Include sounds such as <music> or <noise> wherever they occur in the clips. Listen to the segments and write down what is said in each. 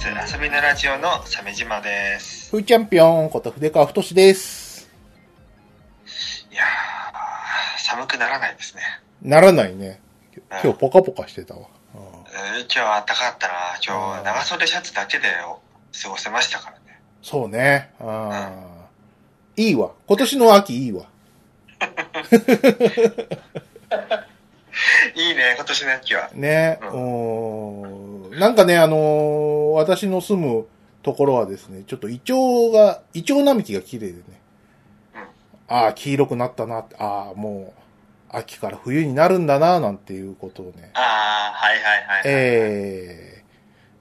遊びのラジオの鮫島です。フーチャンピオンこと筆川太です。いやー、寒くならないですね。ならないね。今日ポカポカしてたわ。うんえー今日は暖かかったな。今うん日長袖シャツだけで過ごせましたからね。そうね。あーいいわ。今年の秋いいわ。<laughs> <laughs> いいね、今年の秋は。ね。ううんなんかね、あのー私の住むところはですね、ちょっとイチョウが、イチョウ並木が綺麗でね。うんああ、黄色くなったなああ、もう、秋から冬になるんだな、なんていうことをね。あー、はいはいはい。ええ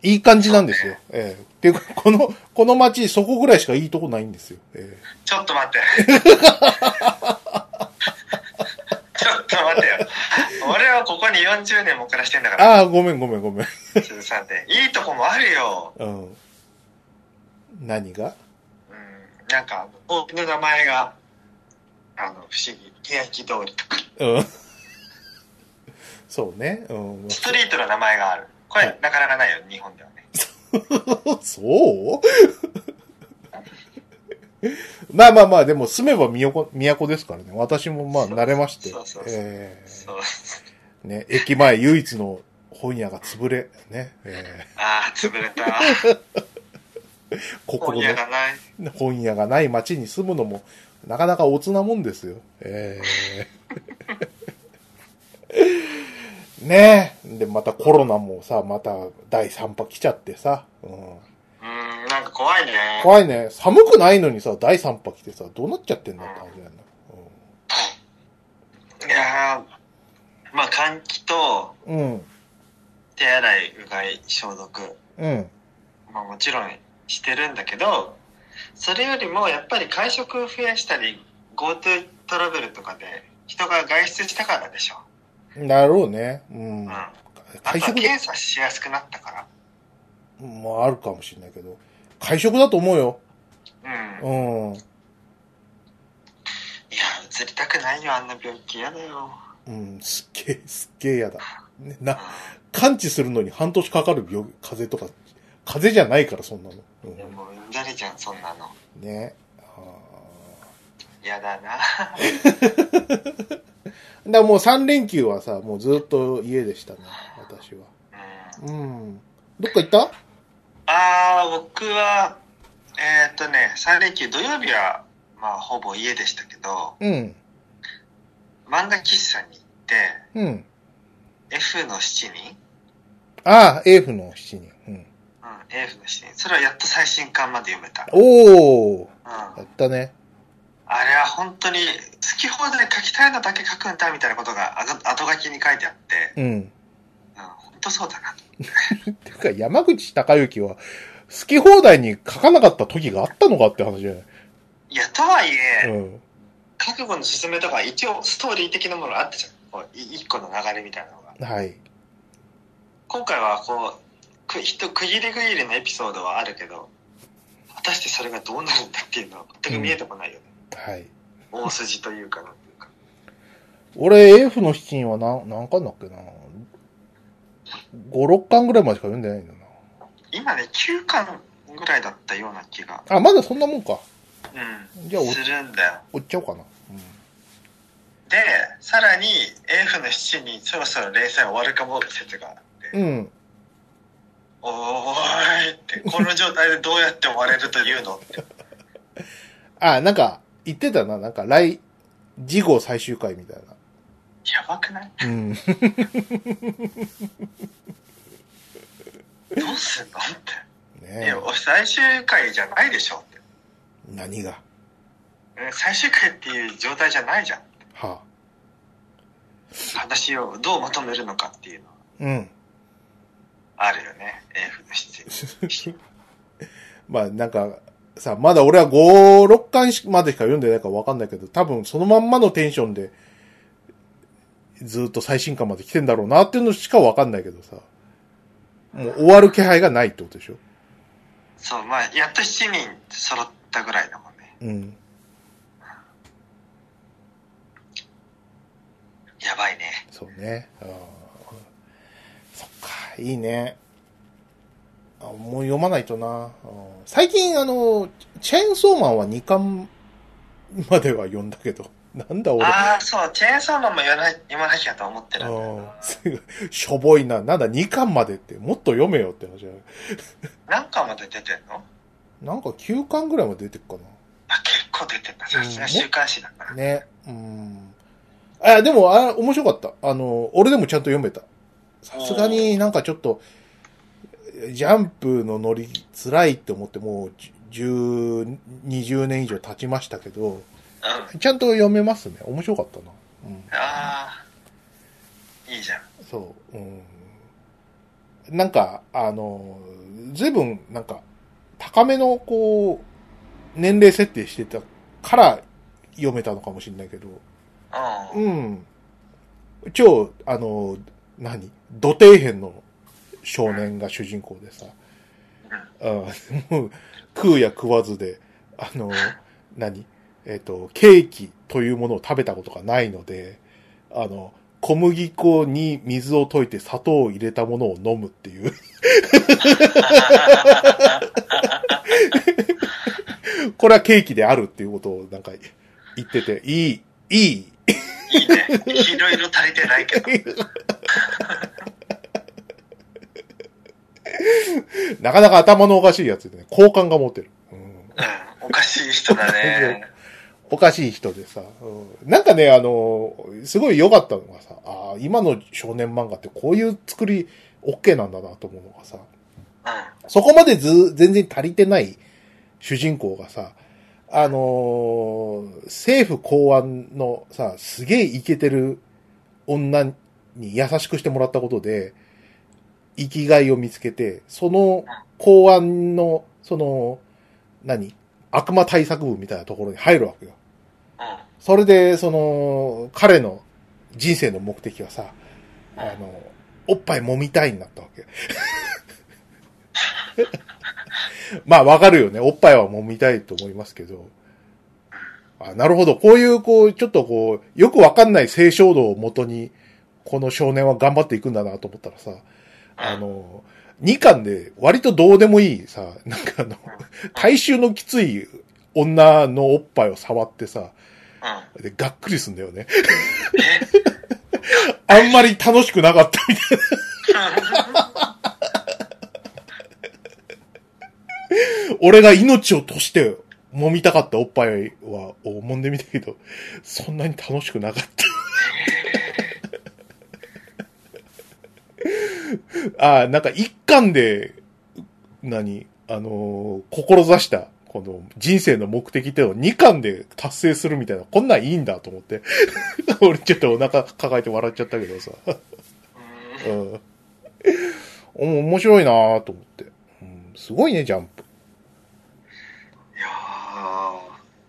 いい感じなんですよ。ええっていうか、この、この街、そこぐらいしかいいとこないんですよ。えちょっと待って。<laughs> ちょっと待ってよ。俺はここに40年も暮らしてんだえから、ああ、ごめんごめんごめん。鈴さんって。いいとこもあるよ。うん。何が？うん、なんか、大きな名前が、あの、不思議。欅通りとか。うん。<laughs> そうね。うん。ストリートの名前がある。これ、はいなかなかないよ、日本ではね。<laughs> そう？<laughs> まあまあまあ、でも住めば都、都ですからね。私もまあ慣れましてそうそうそう。えね、駅前唯一の本屋が潰れ、ね、えああ、潰れた。え <laughs> 心本屋がない。の本屋がない街に住むのも、なかなかおつなもんですよ。ええ <laughs> ねえ。で、またコロナもさ、また第3波来ちゃってさ、うんうん、なんか怖いね。怖いね。寒くないのにさ、第3波来てさ、どうなっちゃってんだって話だよいやーまあ、換気と、な。うん。手洗い、うがい、消毒。うん。まあ、もちろんしてるんだけど、それよりも、やっぱり会食増やしたり、GoTo トラベルとかで、人が外出したからでしょ。うん。だろうね。うんうん。。あとは検査しやすくなったから。もうあるかもしれないけど、会食だと思うよ。うん。うん。いや、移りたくないよ、あんな病気。嫌だよ。うん、すっげえ、すっげえ嫌だ。ね、な、う完治するのに半年かかる病、風邪とか、風邪じゃないから、そんなの。うん。いや、もううんざりじゃん、そんなの。ん、ね。あ嫌だな。ー <laughs> だもう3連休はさ、もうずっと家でしたね、私は。うん。うん。どっか行った？あー、僕は、えーっとね、3連休土曜日は、まあ、ほぼ家でしたけど、うん。漫画喫茶に行って、うん。F の7人ああ、エーフの7人。うん。うん、F の7人。それはやっと最新刊まで読めた。おー、うん。やったね。あれは本当に、好き放題書きたいのだけ書くんだみたいなことが後書きに書いてあって、うん。うん、本当そうだな。<laughs> ていうか、山口隆之は、好き放題に書かなかった時があったのかって話じゃないいや、とはいえ、うん。覚悟の進めとか一応ストーリー的なものがあったじゃん。こうい一個の流れみたいなのが。はい。今回はこう、く、人区切り区切りのエピソードはあるけど、果たしてそれがどうなるんだっていうのは全く見えてこないよね。はい。大筋というかなんていうか。俺、F の7人は何、何巻だっけな5、6巻ぐらいまでしか読んでないんだ今ね、9巻ぐらいだったような気が、な。あ、まだそんなもんか。うん、じゃあおするんだよ。追っちゃおうかな。で、さらに F の7にそろそろ連載終わるかも説があって、うん。うん。おーいって、<laughs> この状態でどうやって終われるというのって。あ、なんか、言ってたな。なんか、来、次号最終回みたいな。やばくない？うん。<laughs> どうすんのって。いねや、最終回じゃないでしょって。何が？え最終回っていう状態じゃないじゃん。は話をどうまとめるのかっていうのはあ。うん。あるよね。F の7。<laughs> まあ、なんか、さ、まだ俺は5、6巻しまでしか読んでないからわかんないけど、多分そのまんまのテンションで、ずっと最新巻まで来てんだろうなっていうのしかわかんないけどさ。もう終わる気配がないってことでしょ？そう、まあ、やっと7人揃ったぐらいだもんね。うん。やばいね。そうね。あーそっか、いいね。あもう読まないとな。うん最近、あの、チェーンソーマンは2巻までは読んだけど、なんだ俺。ああ、そう、チェーンソーマンも読まな読まなきゃと思ってるんだようんすぐしょぼいな。なんだ、2巻までって、もっと読めよって話だよ何巻まで出てんの？なんか9巻ぐらいまで出てくかあ、結構出てんだ。さすが週刊誌だから。な。ね。うん。あ、でも、あ、面白かった。あの、俺でもちゃんと読めた。さすがになんかちょっと、ジャンプの乗り辛いって思ってもう10、20年以上経ちましたけど、うん。ちゃんと読めますね。面白かったな。うん。ああ、いいじゃん。そう。うん。なんか、あの、随分、なんか、高めの、こう、年齢設定してたから読めたのかもしれないけど、うん。うん。超、あの、何？土底辺の少年が主人公でさ、うん、もう食うや食わずで、あの、何？えっ、と、ケーキというものを食べたことがないので、あの、小麦粉に水を溶いて砂糖を入れたものを飲むっていう。<laughs> これはケーキであるっていうことをなんか言ってて、いい、いい、いいね。いろいろ足りてないけど。<laughs> なかなか頭のおかしいやつでね、好感が持てる。うんうん。おかしい人だね。<laughs> おかしい人でさ、うんなんかね、あの、すごい良かったのがさ、ああ、今の少年漫画ってこういう作り OK なんだなと思うのがさ、うん。そこまでず、全然足りてない主人公がさ、あのー政府公安のさ、すげえイケてる女に優しくしてもらったことで、生きがいを見つけて、その公安の、その、何？悪魔対策部みたいなところに入るわけよ。うん。それで、その、彼の人生の目的はさ、あの、おっぱい揉みたいになったわけ。<laughs> まあ、わかるよね。おっぱいは揉みたいと思いますけど。あなるほど。こういう、こう、ちょっとこう、よくわかんない性衝動をもとに、この少年は頑張っていくんだなと思ったらさ、あの、2巻で割とどうでもいいさ、なんかあの、体臭のきつい女のおっぱいを触ってさ、うん。で、がっくりすんだよね。<laughs> あんまり楽しくなかったみたいな。俺が命をとして揉みたかったおっぱいは、を揉んでみたけど、そんなに楽しくなかった。ああ、なんか一巻で、何？あのー志した、この人生の目的っていうのを二巻で達成するみたいな、こんなんいいんだと思って。<laughs> 俺ちょっとお腹抱えて笑っちゃったけどさ。うん面白いなぁと思って。うん、すごいね、ジャンプ。いやー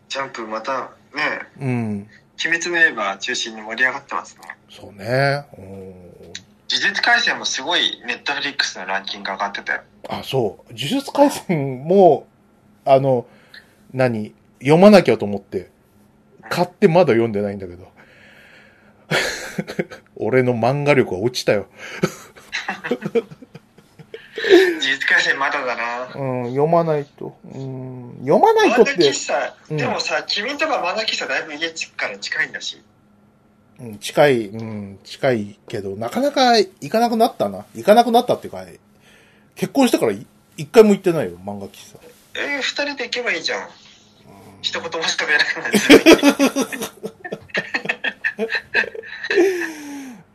ジャンプまたね、うん。鬼滅の刃中心に盛り上がってますね。そうね。うん。呪術廻戦もすごいネットフリックスのランキング上がってたよ。あ、そう。呪術廻戦も、あの、何読まなきゃと思って、買ってまだ読んでないんだけど。<laughs> 俺の漫画力は落ちたよ。呪術廻戦まだだな。うん、読まないと。うん、読まないとって、喫茶、うんでもさ、君とか漫画喫茶だいぶ家から近いんだし。うん、近い、うん、近いけど、なかなか行かなくなったな。行かなくなったっていうか、結婚してからい一回も行ってないよ、漫画喫茶。えー、二人で行けばいいじゃん。一言も喋れなくなって。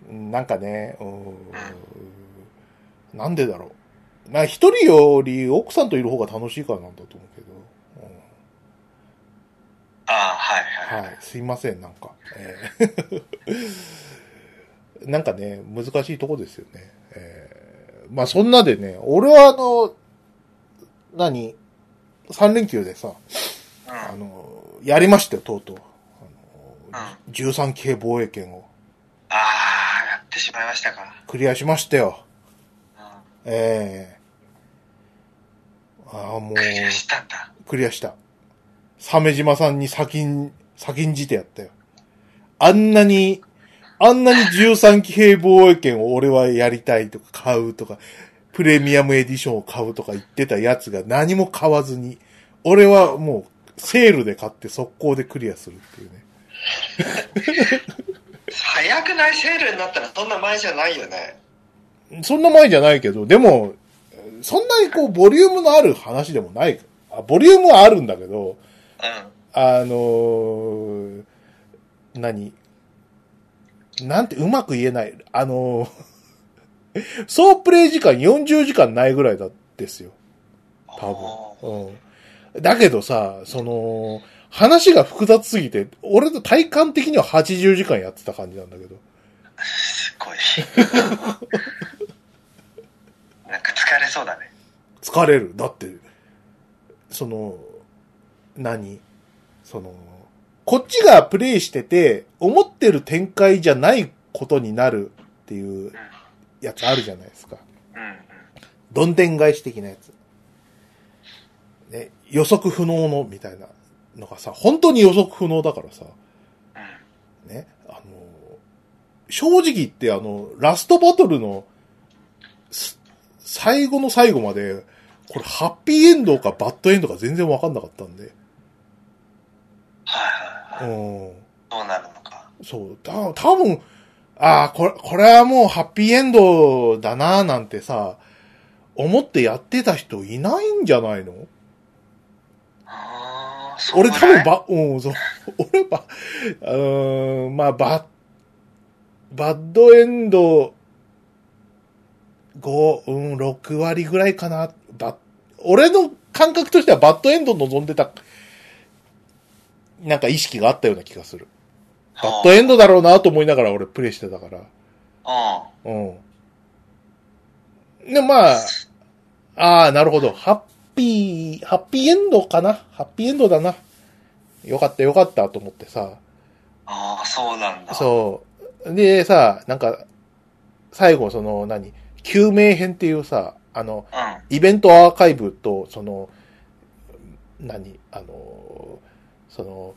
う <laughs> んなんかね、うん、なんでだろう。まあ一人より奥さんといる方が楽しいからなんだと思うけど。ああ、はいはい。はい、すいません、なんか。えー <laughs> なんかね、難しいとこですよね。えーまあそんなでね、俺はあの、何？三連休でさ、あうん。の、やりましたよ、とうとう。あのうん13系防衛権をああ、やってしまいましたか。クリアしましたよ。うん。ええああ、もうク、リアしたんだ。クリアした。鮫島さんに先ん、先んじてやったよ。あんなに、あんなに13騎兵防衛権を俺はやりたいとか買うとか、プレミアムエディションを買うとか言ってたやつが何も買わずに、俺はもうセールで買って速攻でクリアするっていうね。早くないセールになったらそんな前じゃないよね。そんな前じゃないけど、でも、そんなにこう、ボリュームのある話でもない。あボリュームはあるんだけど、うん。あのー何？なんてうまく言えない。あのー総プレイ時間40時間ないぐらいだですよ。多分。うん。だけどさ、その、話が複雑すぎて、俺の体感的には80時間やってた感じなんだけど。すごい。<laughs> なんか疲れそうだね。疲れる。だって、その、何？その、こっちがプレイしてて、思ってる展開じゃないことになるっていうやつあるじゃないですか。どんでん返し的なやつ。ね、予測不能のみたいなのがさ、本当に予測不能だからさ、うん。ね、あの、正直言ってあの、ラストバトルの、す最後の最後まで、これハッピーエンドかバッドエンドか全然わかんなかったんで。はいはいはい。うん。どうなるのか。そう、た多分ああ、これ、これはもうハッピーエンドだななんてさ、思ってやってた人いないんじゃないの？ああ、そう俺多分ば、うん、そう。<laughs> 俺ば、うーん、まあ、ババッドエンド、5、うん、6割ぐらいかな。ば、俺の感覚としてはバッドエンド望んでた、なんか意識があったような気がする。バッドエンドだろうなと思いながら俺プレイしてたから。うん。うん。で、まあ、ああ、なるほど。ハッピー、ハッピーエンドかな？ハッピーエンドだな。よかったよかったと思ってさ。ああ、そうなんだ。そう。で、さ、なんか、最後その何、救命編っていうさ、あの、うん。イベントアーカイブと、その、何？あの、その、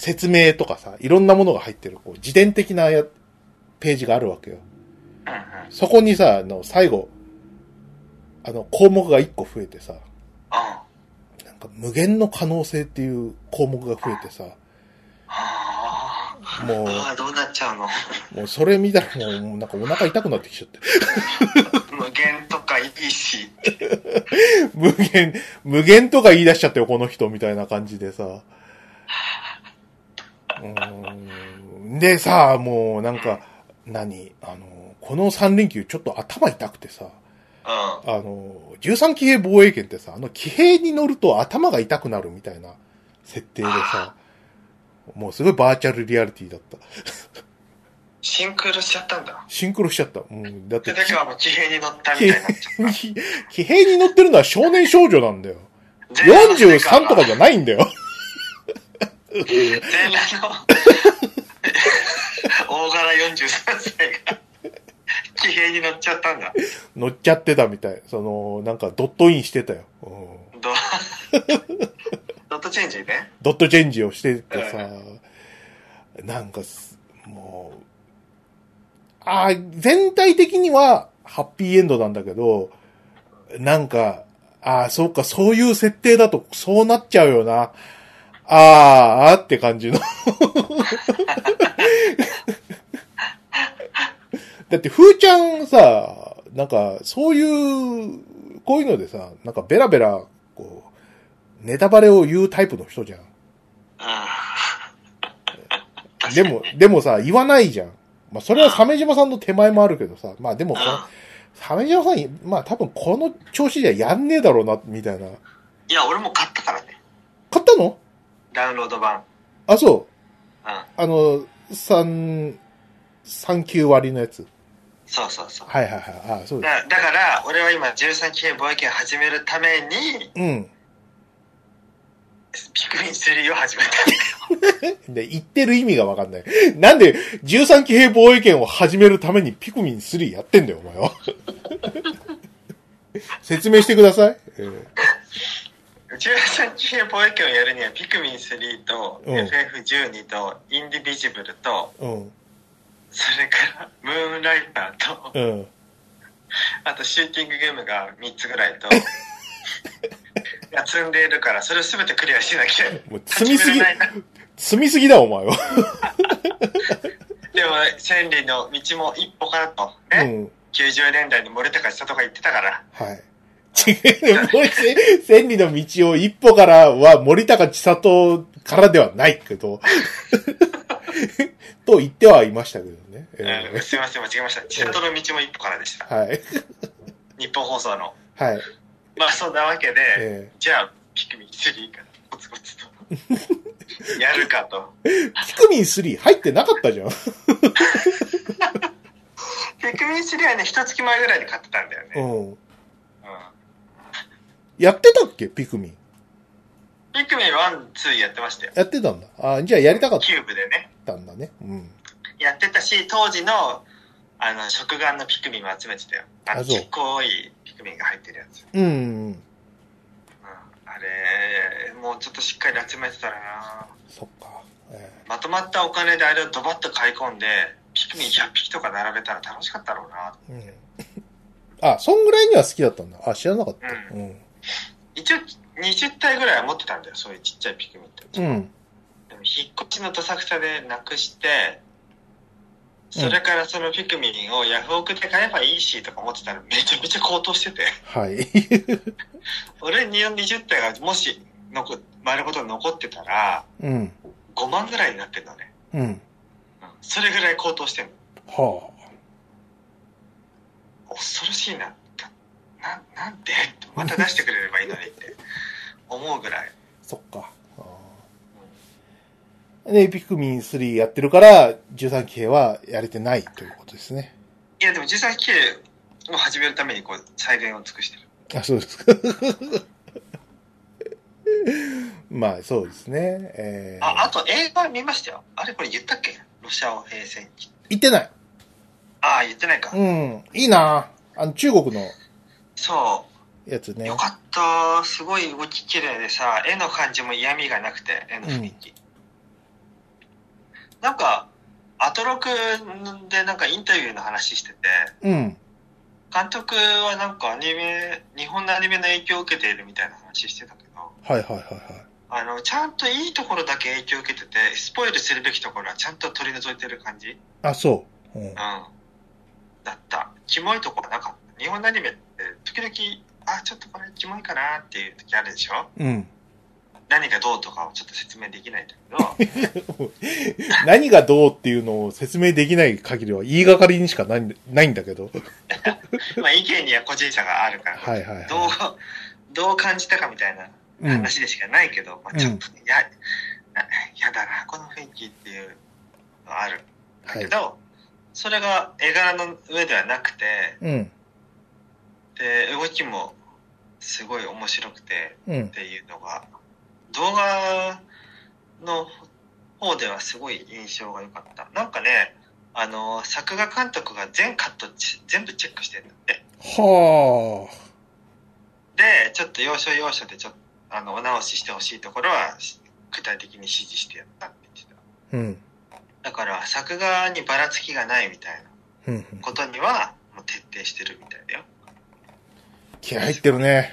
説明とかさ、いろんなものが入ってる、こう、自伝的なやページがあるわけよ。そこにさ、あの、最後、あの、項目が1個増えてさ、うん。なんか無限の可能性っていう項目が増えてさ。もう、ああ、どうなっちゃうの？もうそれ見たらもう、もうなんかお腹痛くなってきちゃって。無限とかいいし。<laughs> 無限、無限とか言い出しちゃってよ、この人、みたいな感じでさ。うーんでさ、もうなんか、何？あの、この3連休ちょっと頭痛くてさ、うん。あの、13騎兵防衛権ってさ、あの騎兵に乗ると頭が痛くなるみたいな設定でさ、もうすごいバーチャルリアリティだった。シンクロしちゃったんだ。シンクロしちゃった。うん、だってで、だけはもう騎兵に乗ったみたいにな騎騎兵に乗ってるのは少年少女なんだよ。た。全裸の世界43とかじゃないんだよ。全裸の大柄43歳が騎兵に乗っちゃったんだ。乗っちゃってたみたい。その、なんかドットインしてたよ。うん、ドドットチェンジね。ドットチェンジをしててさ、なんかす、もう、あー全体的にはハッピーエンドなんだけど、なんか、ああ、そうか、そういう設定だとそうなっちゃうよな。あーって感じの。だって、ふーちゃんさ、なんか、そういう、こういうのでさ、なんかベラベラ、こう、ネタバレを言うタイプの人じゃん。うん。でも、でもさ、言わないじゃん。まあ、それは鮫島さんの手前もあるけどさ、まあでも鮫島さん、まあ多分この調子じゃやんねえだろうな、みたいな。いや、俺も買ったからね。買ったの？ダウンロード版。あ、そう。うん。あの、3、3級割のやつ。そうそうそう。はいはいはい。あ、そうでだだから、俺は今13騎兵貿易を始めるために、す。うん。ピクミン3を始めた。<laughs> で、言ってる意味がわかんない。なんで、13騎兵防衛権を始めるためにピクミン3やってんだよ、お前は。<laughs> 説明してください。えー13騎兵貿易をやるには、ピクミン3と、うん FF12 と、インディビジブルと、うん。それから、ムーンライターと、うん。あとシューティングゲームが3つぐらいと、いや積んでいるから、それを全てクリアしなきゃ。もう積みすぎ始めれないな積みすぎだ、お前は。<laughs> でも、千里の道も一歩からと、ね、うん。90年代に森高千里が言ってたから、はい。もうせ千里の道を一歩からは森高千里からではないけど、<laughs> と言ってはいましたけどね。えうんすいません、間違えました。千里の道も一歩からでした。ーはい。日本放送の。はい。まあ、そんなわけで、えじゃあ、ピクミン3からコツコツと、<laughs> やるかと。ー、ピクミン3入ってなかったじゃん。<laughs> ピクミン3はね、一月前ぐらいに買ってたんだよね。うん。うんやってたっけ？ピクミン。ピクミン1、2やってましたよ。やってたんだ。あ、じゃあやりたかっキューブでね。たんだね。うん。やってたし、当時の、あの、食玩のピクミンも集めてたよ。あの、あそうちっこいピクミンが入ってるやつ。うん。うん。あれ、もうちょっとしっかり集めてたらなそっか。えまとまったお金であれをドバッと買い込んで、ピクミン100匹とか並べたら楽しかったろうな。ーうん。<laughs> あ、そんぐらいには好きだったんだ。あ、知らなかった。ううん。一応、20体ぐらいは持ってたんだよ、そういうちっちゃいピクミンって。うん。でも引っ越しのどさくさでなくして、それからそのピクミンをヤフオクで買えばいいしとか思ってたらめちゃめちゃ高騰してて、はい。<laughs> 俺に20体がもし残丸ごと残ってたらうん。5万ぐらいになってんのね。うん。うんそれぐらい高騰してんの。は恐ろしいな。な、なんで？また出してくれればいいのにって思うぐらい。あ。そっか。で、ピクミン3やってるから、13期兵はやれてないということですね。いやでも13期を始めるためにこう最善を尽くしてる。あ、そうですか。<laughs> まあ、そうですね。えー、あ、あと映画見ましたよ。あれこれ言ったっけ？ロシアを平戦期。言ってない。ああ、言ってないか。うん。いいなあの、中国のそやつねう。よ。かった。すごい動き綺麗でさ、絵の感じも嫌味がなくて、絵の雰囲気。なんか、アトロクでなんかインタビューの話してて、うん。監督はなんかアニメ、日本のアニメの影響を受けているみたいな話してたけど、はいはいはいはい。あの、ちゃんといいところだけ影響を受けてて、スポイルするべきところはちゃんと取り除いてる感じ？あ、そう。うんうん。。だった。キモいとこはなかった。日本のアニメって、時々、あ、ちょっとこれキモいかなっていう時あるでしょ？うん。何がどうとかをちょっと説明できないんだけど、<laughs> 何がどうっていうのを説明できない限りは言いがかりにしかないないんだけど。<laughs> まあ意見には個人差があるから、はいはいはい。どう、どう感じたかみたいなうん。話でしかないけど、まあちょっと、や、なやだな、この雰囲気っていうのはある。だけど、それが絵柄の上ではなくて、うん。で、動きもすごい面白くて、うんっ。ていうのが動画の方ではすごい印象が良かったなんかねあの作画監督が全カットち全部チェックしてるんだってはでちょっと要所要所でちょっとあのお直ししてほしいところは具体的に指示してやったって言ってたあ。うん。だから作画にばらつきがないみたいなうん。ことにはもう徹底してるみたいだよ気合入ってるね。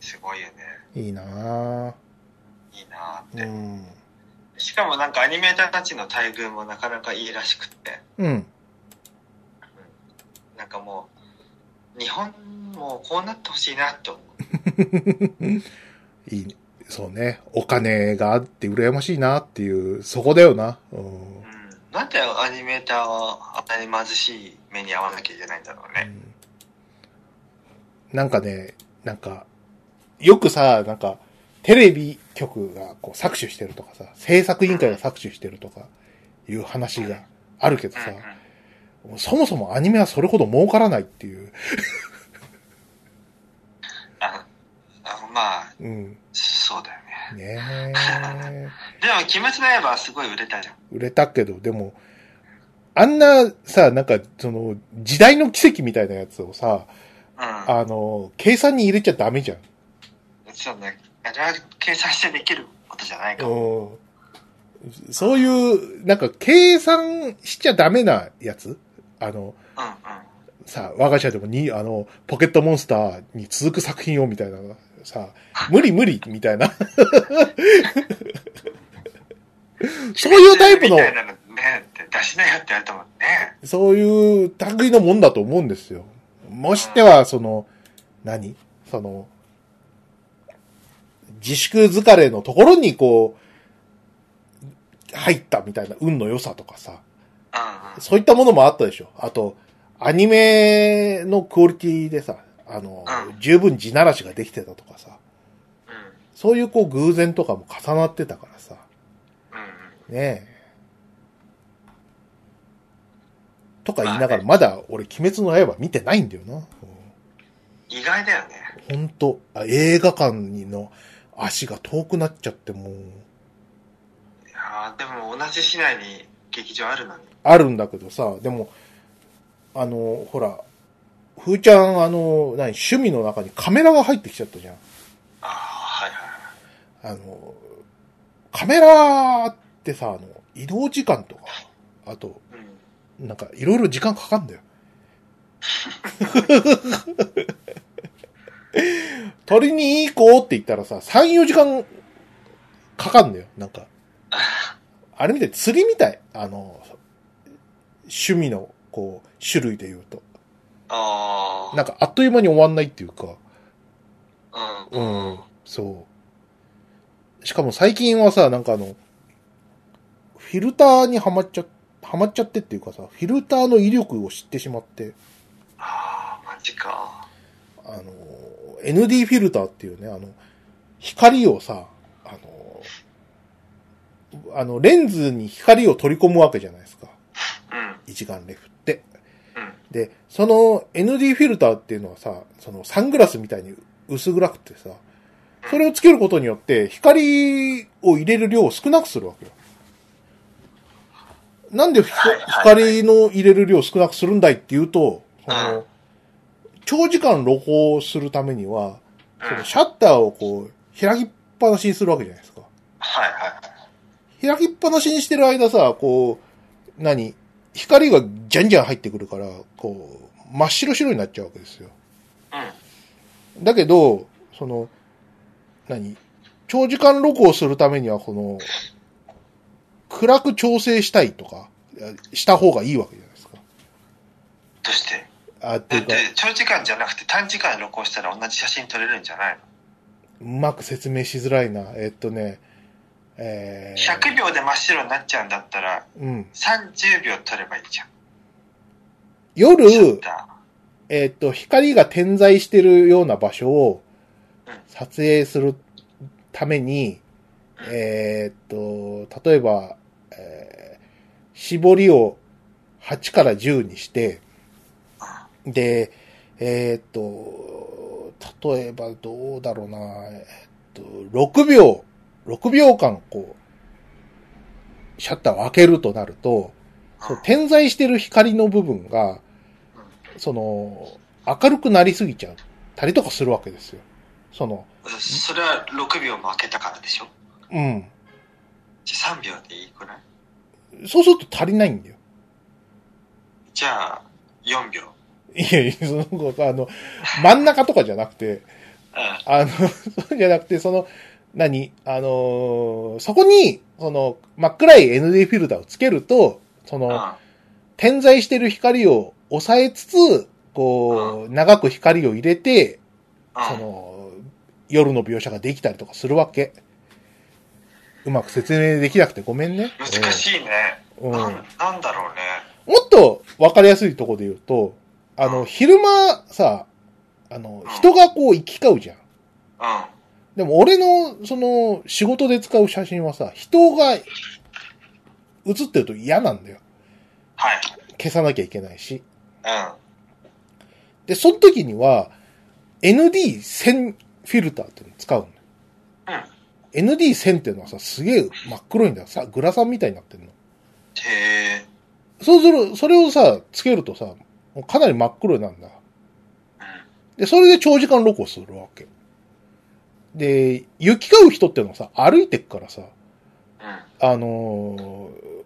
すごいよねいいなぁ。いいなーって、うん。しかもなんかアニメーターたちの待遇もなかなかいいらしくってうん。なんかもう、日本もこうなってほしいなと思う。<laughs> いい、そうね。お金があって羨ましいなっていう、そこだよな。うん。うん。なんでアニメーターはあんなに貧しい目に遭わなきゃいけないんだろうね。なんかね、なんか、よくさ、なんか、テレビ局がこう搾取してるとかさ、制作委員会が搾取してるとかいう話があるけどさ。そもそもアニメはそれほど儲からないっていう。ああまあ、うん。そうだよね。ね <laughs> でも、鬼滅の刃はすごい売れたじゃん。え。売れたけど、でも、あんなさ、なんか、その、時代の奇跡みたいなやつをさ、うん。あの、計算に入れちゃダメじゃん。そうね。あれは計算してできることじゃないかも。うんそういう、なんか計算しちゃダメなやつ？あの、うんうん。さ、我が社でもに、あの、ポケットモンスターに続く作品をみたいな、さ、無理無理みたいな。<laughs> そういうタイプのね、出しなよって言われたもんね。そういう類のもんだと思うんですよ。もしては、その、何？その、自粛疲れのところにこう、入ったみたいな運の良さとかさ。そういったものもあったでしょ。あと、アニメのクオリティでさ、あの、うん十分地ならしができてたとかさ、うんそういうこう偶然とかも重なってたからさ。ねえ。とか言いながら、まだ俺、鬼滅の刃見てないんだよな。意外だよね。ほんと、あ映画館にの足が遠くなっちゃってもう、いやーでも同じ市内に劇場あるのに。あるんだけどさ、でも、あの、ほら、ふーちゃん、あの、何、趣味の中にカメラが入ってきちゃったじゃん。ああ、はいはい。あの、カメラってさ、あの、移動時間とか、あと、うん。なんか、いろいろ時間かかんだよ。<laughs> 鳥に行こうって言ったらさ、3、4時間かかんだよ。なんか、あれみたい、釣りみたい。あの、趣味の、こう、種類で言うと。ああ。なんか、あっという間に終わんないっていうか、う。うんん、そう。しかも最近はさ、なんかあの、フィルターにはまっちゃ、はまっちゃってっていうかさ、フィルターの威力を知ってしまって、ああ、マジか。あの、ND フィルターっていうね、あの、光をさ、あの、あの、レンズに光を取り込むわけじゃないですか。うん。一眼レフって。うん。で、その ND フィルターっていうのはさ、そのサングラスみたいに薄暗くてさ、それをつけることによって光を入れる量を少なくするわけよ。なんでひはいはいはい光の入れる量を少なくするんだいっていうと、そうんの、長時間露光するためには、そうんのシャッターをこう、開きっぱなしにするわけじゃないですか。はいはい。開きっぱなしにしてる間さ、こう、何？光がじゃんじゃん入ってくるから、こう、真っ白白になっちゃうわけですよ。うん。だけど、その、何？長時間録音するためには、この、暗く調整したいとか、した方がいいわけじゃないですか。どうして？あ、って長時間じゃなくて短時間録音したら同じ写真撮れるんじゃないの？うまく説明しづらいな。えっとね、えー、100秒で真っ白になっちゃうんだったら、うん。30秒撮ればいいじゃん。夜、えっと、光が点在してるような場所をうん撮影するために、うんえーっと、例えば、えー絞りを8から10にして、で、えーっと、例えばどうだろうな、えーっと、6秒、6秒間こう、シャッターを開けるとなると、そ点在してる光の部分が、その、明るくなりすぎちゃう。たりとかするわけですよ。その、それは6秒も開けたからでしょ？うん。じゃあ3秒でいいくらい？そうすると足りないんだよ。じゃあ、4秒。いやいや、その、あの、真ん中とかじゃなくて、うん。あの、そうじゃなくて、その、何？あのーそこに、その、真っ暗い ND フィルターをつけると、その、うん。点在してる光を抑えつつ、こう、長く光を入れて、そうん。の、夜の描写ができたりとかするわけ。うまく説明できなくてごめんね。難しいね。うん。ななんだろうね。もっとわかりやすいところで言うと、あの、昼間さ、あの、人がこう行き交うじゃん。うん。でも俺の、その、仕事で使う写真はさ、人が写ってると嫌なんだよ。はい。消さなきゃいけないし。うん。で、その時には、ND1000 フィルターっていうのを使うの。うん。ND1000 っていうのはさ、すげえ真っ黒いんだよ。さ、グラサンみたいになってるの。へえ。そうする、それをさ、つけるとさ、かなり真っ黒なんだ。うん。で、それで長時間録音するわけ。で、行き交う人っていうのはさ、歩いてっからさ、うん。あのー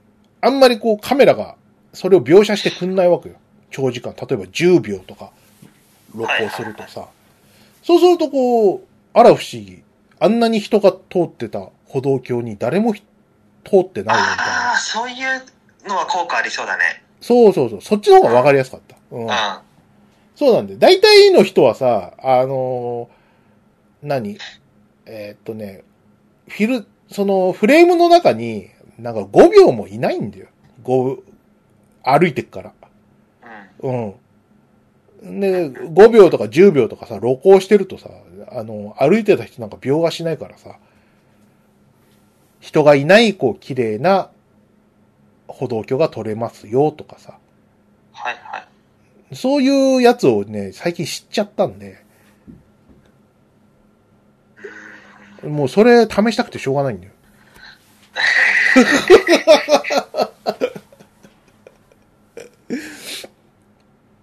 あんまりこうカメラがそれを描写してくんないわけよ。長時間、例えば10秒とか録音するとさ、そうするとこう、あら不思議。あんなに人が通ってた歩道橋に誰もひ通ってないよみたいな。ああ、そういうのは効果ありそうだね。そうそうそう。そっちの方がわかりやすかった。うんうん。。そうなんで。大体の人はさ、あのー何？えーっとね、フィル、そのフレームの中に、なんか5秒もいないんだよ。5、歩いてっから。うん。うん。で、5秒とか10秒とかさ、録音してるとさ、あの、歩いてた人なんか描画しないからさ、人がいない、こう、綺麗な歩道橋が撮れますよとかさ、はいはい。そういうやつをね、最近知っちゃったんで、もうそれ試したくてしょうがないんだよ。<laughs>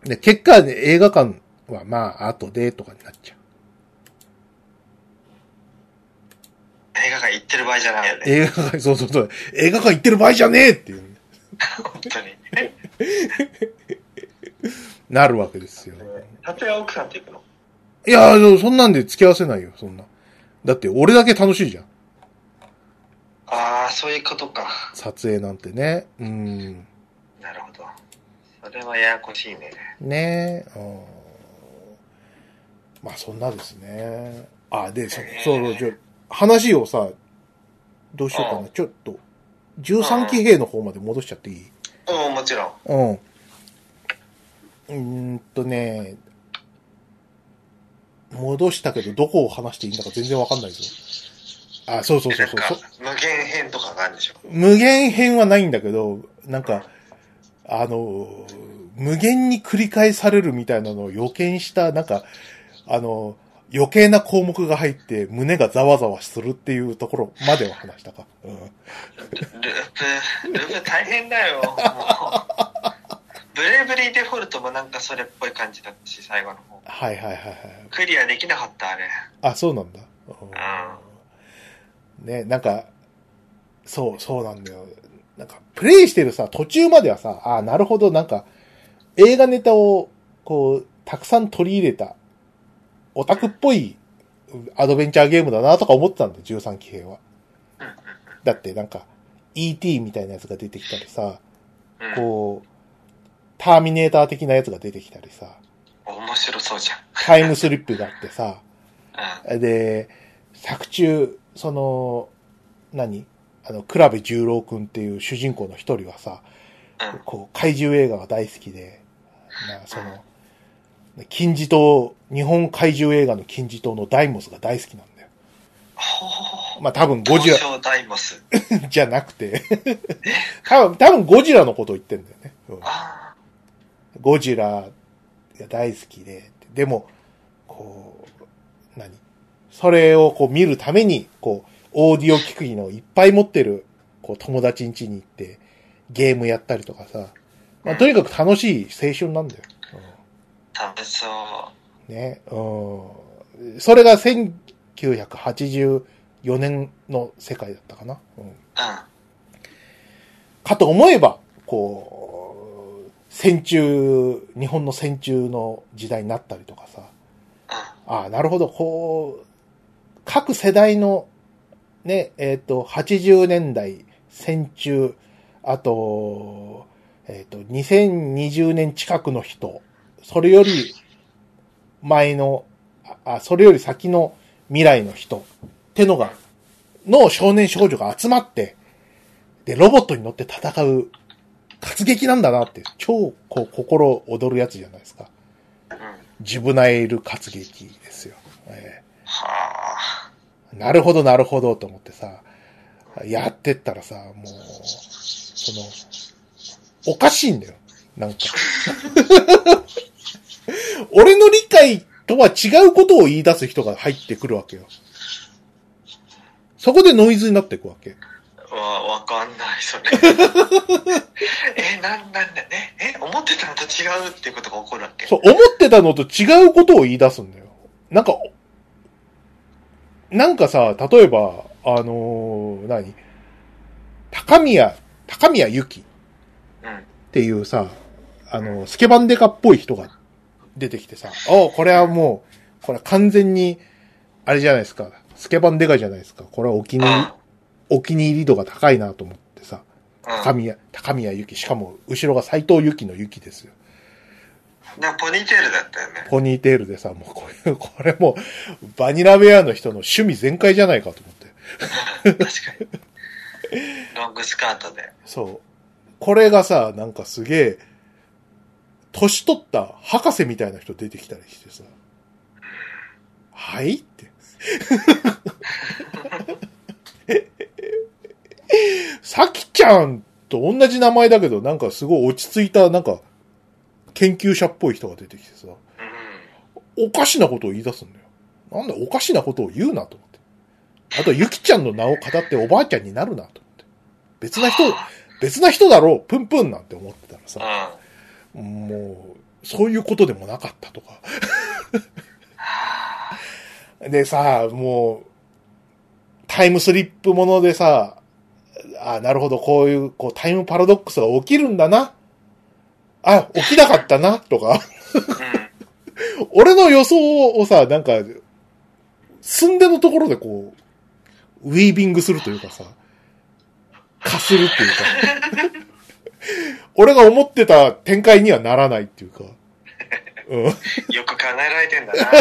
で、結果ね、映画館はまあ、後でとかになっちゃう。映画が行ってる場合じゃないよね。映画館、そうそうそう、映画館行ってる場合じゃねえっていう、本当に。<laughs> なるわけですよ。例えば奥さんと行くのいや、そんなんで付き合わせないよ、そんな。だって、俺だけ楽しいじゃん。ああ、そういうことか。撮影なんてね。うん。れはややこしいね。ねえ。うんまあ、そんなですね。あ、で、そそうそう、じゃ話をさ、どうしようかな。ちょっと、13騎兵の方まで戻しちゃっていい？うん、もちろん。うん。うーんとね、戻したけど、どこを話していいんだか全然わかんないぞ。あ、そうそうそうそう。無限編とかがあるんでしょ。無限編はないんだけど、なんか、あの、無限に繰り返されるみたいなのを予見した、なんか、あの、余計な項目が入って胸がざわざわするっていうところまでは話したか。うん。ルループ、ループ大変だよ。ブレイブリーデフォルトもなんかそれっぽい感じだったし、最後の方。はいはいはいはい。クリアできなかった、あれ。あ、そうなんだ。うんね、なんか、そう、そうなんだよ。なんか、プレイしてるさ、途中まではさ、あなるほど、なんか、映画ネタを、こう、たくさん取り入れた、オタクっぽいアドベンチャーゲームだなとか思ってたんだよ、13騎兵は。うんだってなんか、ET みたいなやつが出てきたりさ。こう、ターミネーター的なやつが出てきたりさ、面白そうじゃん。タイムスリップがあってさ、うん。で、作中、その、何？あの、クラベ十郎くんっていう主人公の一人はさ、うん。こう、怪獣映画が大好きで、まあ、その、金字塔、日本怪獣映画の金字塔のダイモスが大好きなんだよ。まあ多分ゴジラダイモス。<laughs> じゃなくて、<laughs> 多分、多分ゴジラのことを言ってんだよね。うんあゴジラが大好きで、でも、こう、何？それをこう見るために、こう、オーディオ機器のいっぱい持ってる、こう、友達ん家に行って、ゲームやったりとかさ、まあ、とにかく楽しい青春なんだよ。あ、楽しそう。うん、ね、うん。それが1984年の世界だったかな。うんうん。かと思えば、こう、戦中、日本の戦中の時代になったりとかさ、うん。ああ、なるほど、こう、各世代の、ね、えっ、と、80年代、戦中、あと、えっ、と、2020年近くの人、それより前の、あ、あそれより先の未来の人ってのが、の少年少女が集まって、で、ロボットに乗って戦う活劇なんだなって、超、こう、心躍るやつじゃないですか。うん。ジブナイル活劇ですよ。えはあ。ーなるほど、なるほど、と思ってさ、やってったらさ、もう、その、おかしいんだよ。なんか。<laughs> 俺の理解とは違うことを言い出す人が入ってくるわけよ。そこでノイズになっていくわけ。わ、わかんない、それ。<laughs> え、なん、なんだね。え、思ってたのと違うっていうことが起こるわけそう、思ってたのと違うことを言い出すんだよ。なんか、なんかさ、例えば、あのー何？高宮、高宮ゆきっうん。ていうさ、あの、スケバンデカっぽい人が出てきてさ、おこれはもう、これは完全に、あれじゃないですか。スケバンデカじゃないですか。これはお気に入り、お気に入り度が高いなと思ってさ、高宮、高宮ゆき、しかも後ろが斎藤ゆきのゆきですよ。なポニーテールだったよね。ポニーテールでさ、もうこれ、これもう、バニラベアの人の趣味全開じゃないかと思って。<laughs> 確かに。ロングスカートで。そう。これがさ、なんかすげえ、年取った博士みたいな人出てきたりしてさ、はいって。<laughs> <laughs> さきちゃんと同じ名前だけど、なんかすごい落ち着いた、なんか、研究者っぽい人が出てきてさ、うん。おかしなことを言い出すんだよ。なんだ、おかしなことを言うなと思って。あと、ゆきちゃんの名を語っておばあちゃんになるなと思って。別な人、別な人だろう、プンプンなんて思ってたらさ、うん。もう、そういうことでもなかったとか。でさ、もう、タイムスリップものでさ、あなるほど、こういう、こう、タイムパラドックスが起きるんだな。あ、起きなかったな、とか。うん。俺の予想をさ、なんか、寸んでのところでこう、ウィービングするというかさ、かするっていうか、俺が思ってた展開にはならないっていうか、うん。よく考えられてんだな。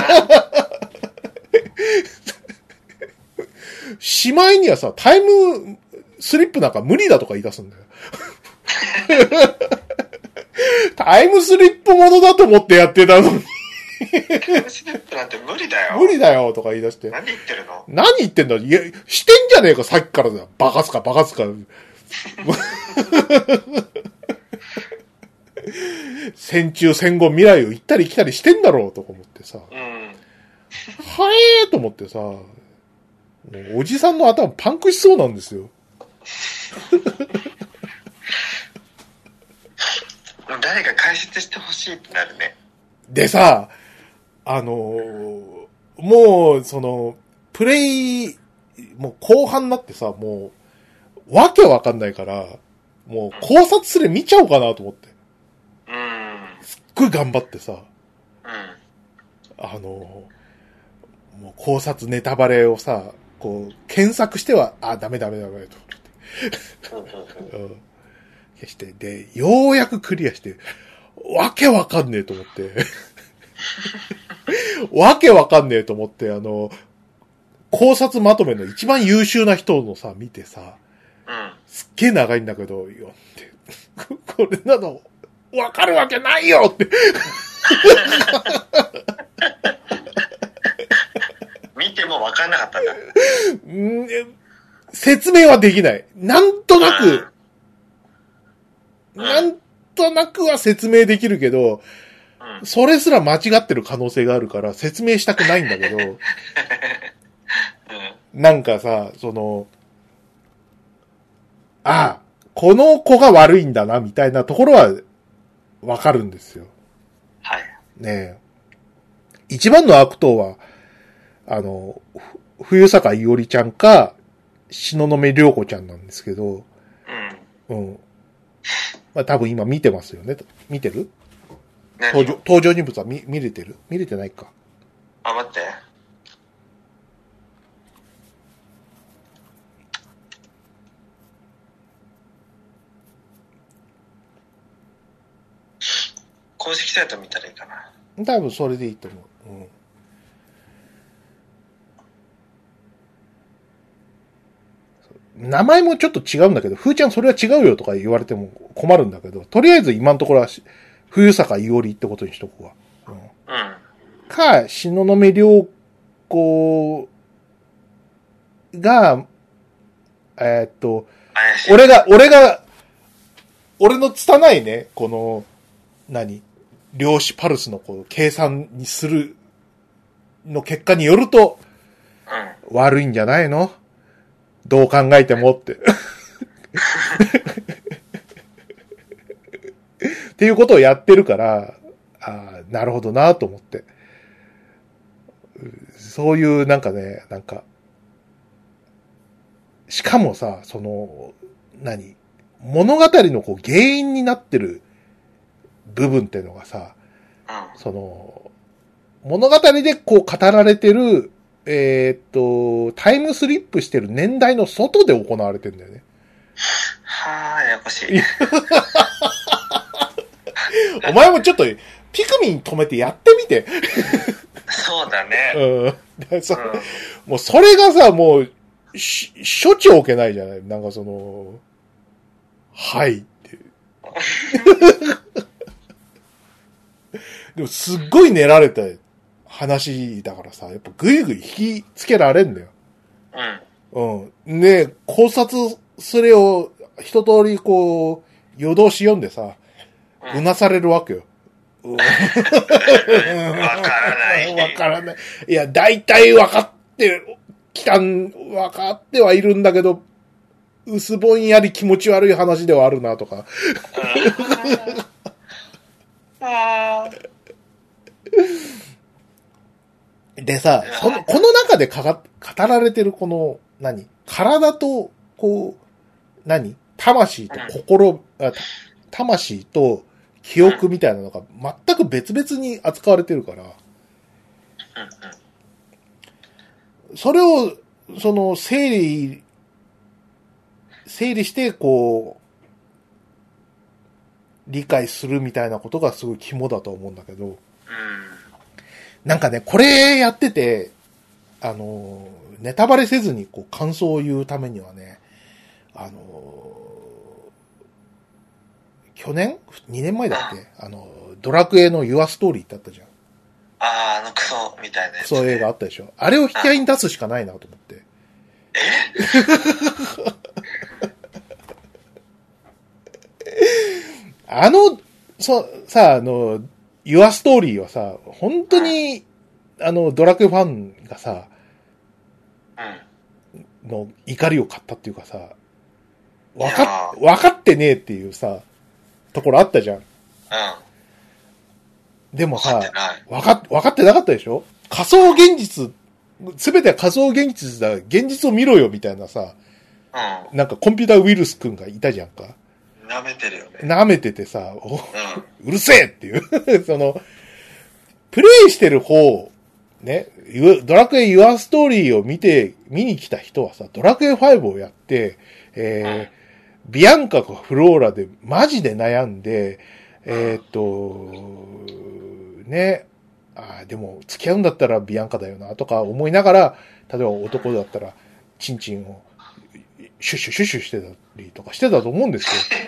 しまいにはさ、タイムスリップなんか無理だとか言い出すんだよ。タイムスリップものだと思ってやってたのに、タイムスリップなんて無理だよ。無理だよとか言い出して。何言ってるの？何言ってんだ？いや、してんじゃねえか、さっきからだ。バカすか、バカすか。戦中戦後未来を行ったり来たりしてんだろうとか思ってさ。はうん。えーと思ってさ。おじさんの頭パンクしそうなんですよ。誰か解説してほしいってなるね。でさ、あのーもう、その、プレイ、もう後半になってさ、もう、わけわかんないから、もう考察すれ見ちゃおうかなと思って。うん。すっごい頑張ってさ、うん。あのーもう考察ネタバレをさ、こう、検索しては、あ、ダメダメダメと思って、うん。消して、で、ようやくクリアして、わけわかんねえと思って、<laughs> わけわかんねえと思って、あの、考察まとめの一番優秀な人のさ、見てさ、うん。すっげえ長いんだけど、読んで、<laughs> これなの、わかるわけないよって、<laughs> 見ても分かんなかったんだ。説明はできない。なんとなく、うんなんとなくは説明できるけど、うん。それすら間違ってる可能性があるから説明したくないんだけど、うん。なんかさ、その、ああ、この子が悪いんだな、みたいなところは、わかるんですよ。はい。ねえ。一番の悪党は、あの、ふ冬坂いおりちゃんか、東雲涼子ちゃんなんですけど、うん。うん。<laughs> まあ多分今見てますよね。見てる？何登場、登場人物は見、見れてる？見れてないか。あ、待って。公式サイト見たらいいかな。多分それでいいと思う。うん。名前もちょっと違うんだけど、ふーちゃんそれは違うよとか言われても困るんだけど、とりあえず今のところはし、冬坂いおりってことにしとくわ。うん。うん。か、東雲良子が、えーっと。俺が、俺が、俺の拙いね、この、何量子パルスのこう計算にするの結果によると、うん。悪いんじゃないの？どう考えてもって。っていうことをやってるから、ああ、なるほどなと思って。そういうなんかね、なんか、しかもさ、その、何物語のこう原因になってる部分っていうのがさ、うん。その、物語でこう語られてる、えーっと、タイムスリップしてる年代の外で行われてるんだよね。はあ、ややこしい。<laughs> お前もちょっと、ピクミン止めてやってみて。そうだね。<laughs> うん。うん。もうそれがさ、もう、し、処置を受けないじゃないなんかその、はいって。<laughs> でもすっごい練られた話だからさ、やっぱぐいぐい引きつけられんだよ。うん。うん。で、考察すれを一通りこう、夜通し読んでさ、ううんなされるわけよ。うんわからない。<laughs> わからない。いや、大体分かって、きたん、分かってはいるんだけど、薄ぼんやり気持ち悪い話ではあるなとか。<laughs> あでさ、その、この中でかが語られてるこの、何？体と、こう、何？魂と心、あた魂と記憶みたいなのが全く別々に扱われてるから、うんそれを、その、整理、整理して、こう、理解するみたいなことがすごい肝だと思うんだけど、うん。なんかね、これやってて、あの、ネタバレせずにこう感想を言うためにはね、あの、去年 ?2 年前だっけ？あの、ドラクエの Your Story ってあったじゃん。ああ、あのクソみたいなやつ。そういう映画あったでしょ？あれを引き合いに出すしかないなと思って。<laughs> あの、そ、さ、あの、Your Story はさ、本当に、あの、ドラクエファンがさ、うん。の怒りを買ったっていうかさ、わかっ、ーわかってねえっていうさ、ところあったじゃん。うん。でもさ分かって、ない。わかっ、わかってなかったでしょ？仮想現実、すべては仮想現実だ、現実を見ろよみたいなさ、うなんかコンピューターウイルスくんがいたじゃんか。ん。舐めてるよね。舐めててさ、おうるせえっていう。<laughs> その、プレイしてる方、ね、ユドラクエユアストーリーを見て、見に来た人はさ、ドラクエ5をやって、えービアンカかフローラでマジで悩んで、えーっと、ね、あーでも付き合うんだったらビアンカだよなとか思いながら、例えば男だったら、チンチンをシュッシュシュッシュしてたりとかしてたと思うんですよ。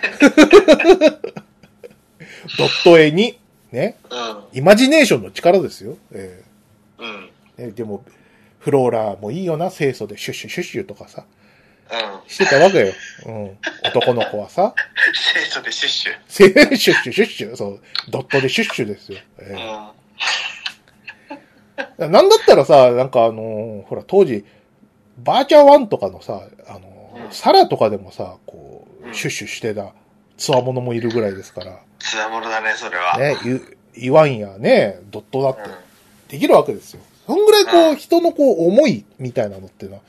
ドット絵に、ね、うん。イマジネーションの力ですよ。えうん。ねでも、フローラーもいいよな、清楚でシュッシュシュッシュとかさ、うん。してたわけよ。うん。男の子はさ、清楚でシュッシュ。せシュッシュシュッシュ、そう、ドットでシュッシュですよ。えうん。なんだったらさ、なんかあのーほら、当時、バーチャー1とかのさ、あのサラとかでもさ、こう、うんシュッシュしてた、つわものもいるぐらいですから、つわものだね、それは。ね、ゆ言わんやね、ドットだってうん。できるわけですよ。そんぐらいこう、うん人のこう、思いみたいなのっていうのは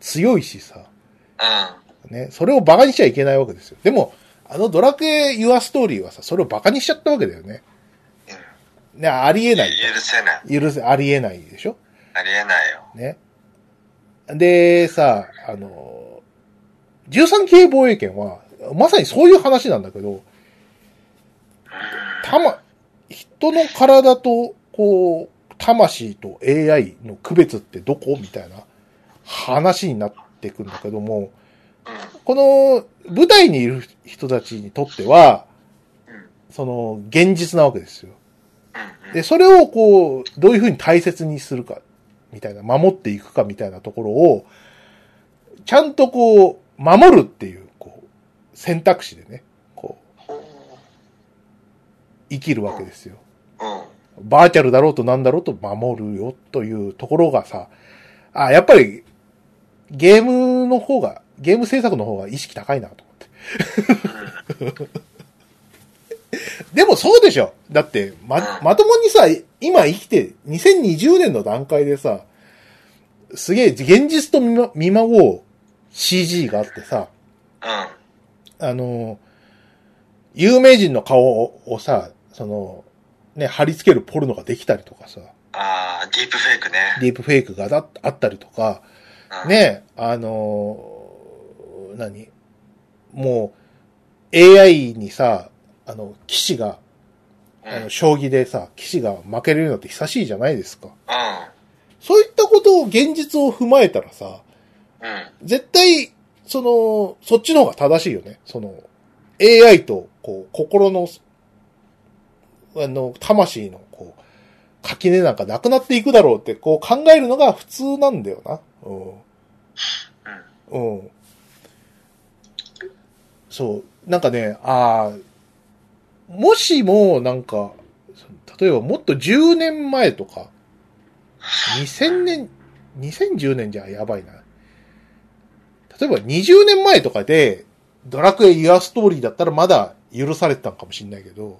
強いしさ、うん。ね、それを馬鹿にしちゃいけないわけですよ。でも、あのドラクエユアストーリーはさ、それを馬鹿にしちゃったわけだよね。ね、ありえない。許せない。許せ、ありえないでしょありえないよ。ね。で、さ、あの、13系防衛権は、まさにそういう話なんだけど、たま、人の体と、こう、魂と AI の区別ってどこみたいな話になっていくんだけども、この舞台にいる人たちにとっては、その現実なわけですよ。で、それをこう、どういうふうに大切にするか、みたいな、守っていくかみたいなところを、ちゃんとこう、守るっていう、こう、選択肢でね、こう、ほ生きるわけですよ。バーチャルだろうとなんだろうと守るよというところがさ、あ、やっぱり、ゲームの方が、ゲーム制作の方が意識高いなと思って。<laughs> でもそうでしょ。だって、ま、まともにさ、今生きて、2020年の段階でさ、すげえ現実と見ま見まごう CG があってさ、うん。あの、有名人の顔をさ、その、ね、貼り付けるポルノができたりとかさ、ああ、ディープフェイクね。ディープフェイクがだあったりとか、うん、ね、あのー何？もう、AI にさ、あの、騎士が、うん。あの、将棋でさ、騎士が負けるのって久しいじゃないですか。うそういったことを、現実を踏まえたらさ。絶対、その、そっちの方が正しいよね。その、AI と、こう、心の、あの、魂の、こう、垣根なんかなくなっていくだろうって、こう考えるのが普通なんだよな。うん。うん。そう。なんかね、ああ、もしも、なんか、例えばもっと10年前とか、2000年、2010年じゃやばいな。例えば20年前とかで、ドラクエユアストーリーだったらまだ許されてたのかもしれないけど、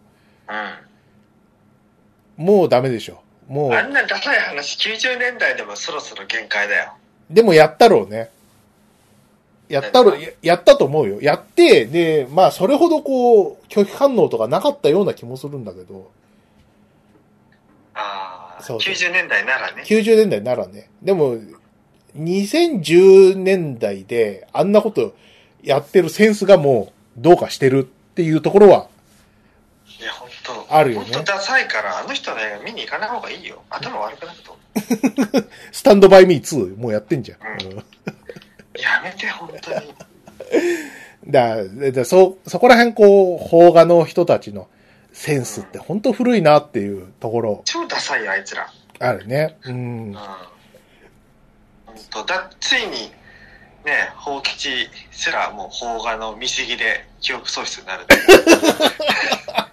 もうダメでしょ。もうん。あんう、なダサい話、90年代でもそろそろ限界だよ。でもやったろうね。やったろ、ややったと思うよ。やって、で、まあそれほどこう、拒否反応とかなかったような気もするんだけど、ああ、そうそう90年代ならね。90年代ならね。でも、2010年代であんなことやってるセンスがもうどうかしてるっていうところは、いや、本当あるよね本当ダサいから、あの人の映画見に行かない方がいいよ。頭悪くなると。<laughs> スタンドバイミー2もうやってんじゃん。うんうんやめて、本当に。<laughs> だだそ、そこら辺こう、邦画の人たちのセンスって本当古いなっていうところ超ダサいよ、あいつら。あるね。うんうん。。だ、ついに、ね、法吉すらもう邦画の見過ぎで記憶喪失になる。<laughs>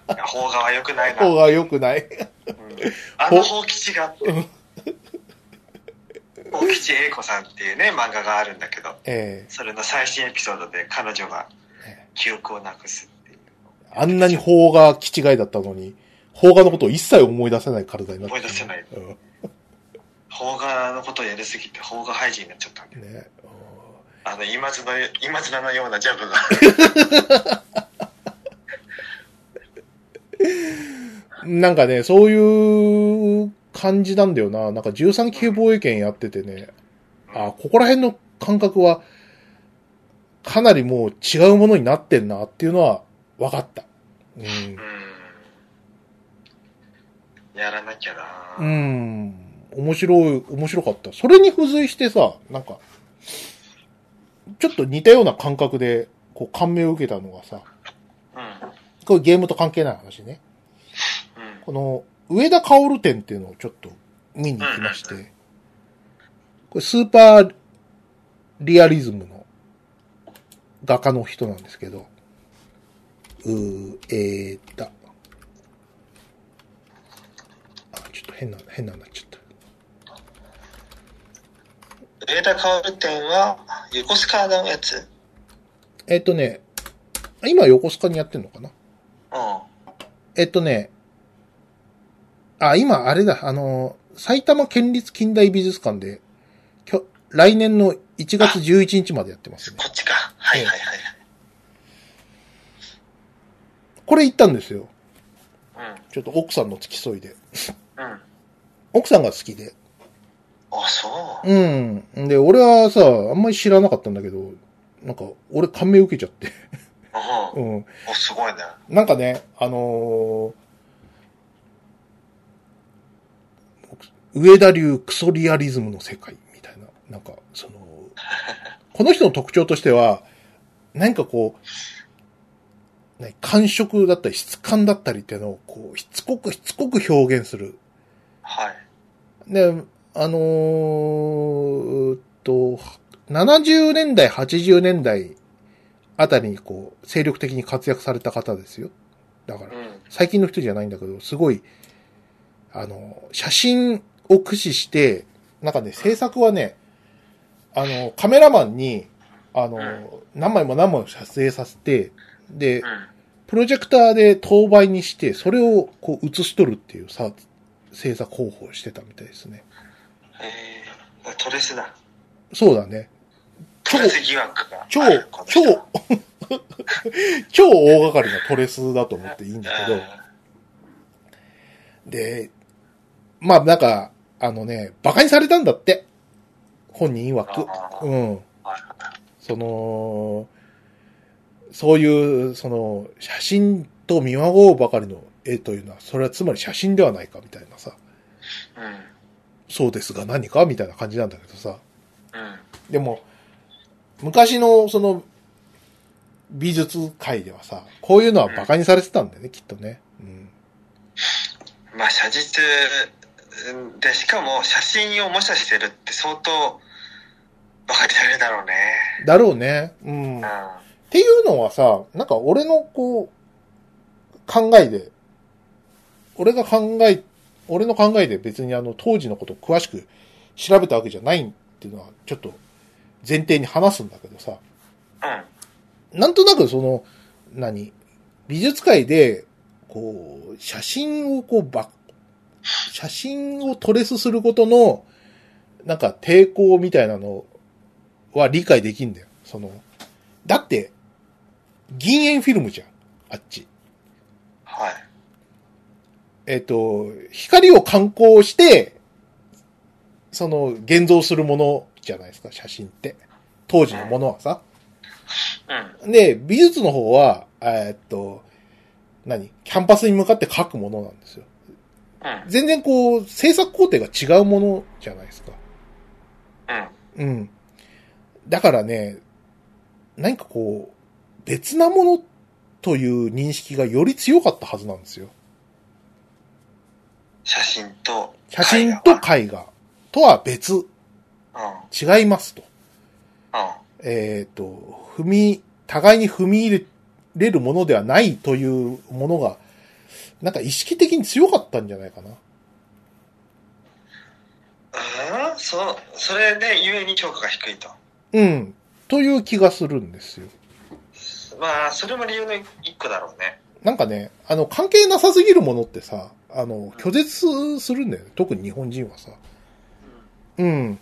邦画は良くないな。邦画良くない。うんあの法吉がって。法吉英子さんっていうね、漫画があるんだけど、えそれの最新エピソードで彼女がえ記憶をなくすっていう。あんなに邦画気違いだったのに、邦画のことを一切思い出せない体になってる思い出せない。うん邦画のことをやりすぎて邦画廃人になっちゃったんで。ね。あの、今津の、今津のようなジャブが。<laughs> なんかね、そういう感じなんだよな。なんか13級防衛権やっててね、あ、ここら辺の感覚は、かなりもう違うものになってんなっていうのは分かった。うんう。ん。やらなきゃなうん。面白い、面白かった。それに付随してさ、なんか、ちょっと似たような感覚で、こう、感銘を受けたのがさ、うん。これゲームと関係ない話ね。うん。この、上田薫展っていうのをちょっと見に行きまして、これスーパーリアリズムの画家の人なんですけど、うー、えーっと、あ、ちょっと変な、変なになっちゃった。上田薫店は、横須賀のやつえーっとね、今横須賀にやってんのかな？うん。えっとね、あ、今あれだ、あの、埼玉県立近代美術館で、きょ来年の1月11日までやってますね。こっちか。はいはいはい。これ行ったんですよ。うん。ちょっと奥さんの付き添いで。うん。奥さんが好きで。あ、そう。うん。で、俺はさ、あんまり知らなかったんだけど、なんか、俺感銘受けちゃって。<laughs> う。うんん。お、すごいね。なんかね、あのー上田流クソリアリズムの世界みたいな、なんか、その、この人の特徴としては、何かこう、ね感触だったり質感だったりっていうのを、こう、しつこくしつこく表現する。はい。で、あのー、と、70年代、80年代あたりにこう、精力的に活躍された方ですよ。だからう、ん。最近の人じゃないんだけど、すごい、あの、写真を駆使して、なんかね、制作はね、あの、カメラマンに、あの、何枚も何枚も撮影させて、でう、ん。プロジェクターで当倍にして、それをこう映し取るっていうさ、制作方法をしてたみたいですね。えー、トレスだ。そうだね。超ある。この人超、超 <laughs> 大掛かりなトレスだと思っていいんだけど、で、まあなんか、あのね、馬鹿にされたんだって。本人曰く。うん。はいその、そういう、その、写真と見まごうばかりの絵というのは、それはつまり写真ではないかみたいなさ、うん。そうですが何かみたいな感じなんだけどさ。うん。でも、昔のその、美術界ではさ、こういうのは馬鹿にされてたんだよね、きっとね。うん。まあ、写実で、しかも写真を模写してるって相当バカにされるだろうね。だろうね。うん。うん。っていうのはさ、なんか俺のこう、考えで、俺が考え、俺の考えで別にあの当時のことを詳しく調べたわけじゃないっていうのはちょっと前提に話すんだけどさ、うん。なんとなくその、何？美術界で、こう、写真をこうば、写真をトレスすることの、なんか抵抗みたいなのは理解できんだよ。その、だって、銀塩フィルムじゃん。あっち。はい。えっ、と、光を観光して、その、現像するものじゃないですか、写真って。当時のものはさ。うん。で、美術の方は、えーっと、何？キャンパスに向かって描くものなんですよ。うん。全然こう、制作工程が違うものじゃないですか。うん。うん。だからね、何かこう、別なものという認識がより強かったはずなんですよ。写真と写真と絵画とは別。違いますと。えっ、と、踏み、互いに踏み入れれるものではないというものが、なんか意識的に強かったんじゃないかな。うん？そ、それでゆえに評価が低いと。うん。という気がするんですよ。まあ、それも理由の一個だろうね。なんかね、あの、関係なさすぎるものってさ、あの、拒絶するんだよね。特に日本人はさ。うん。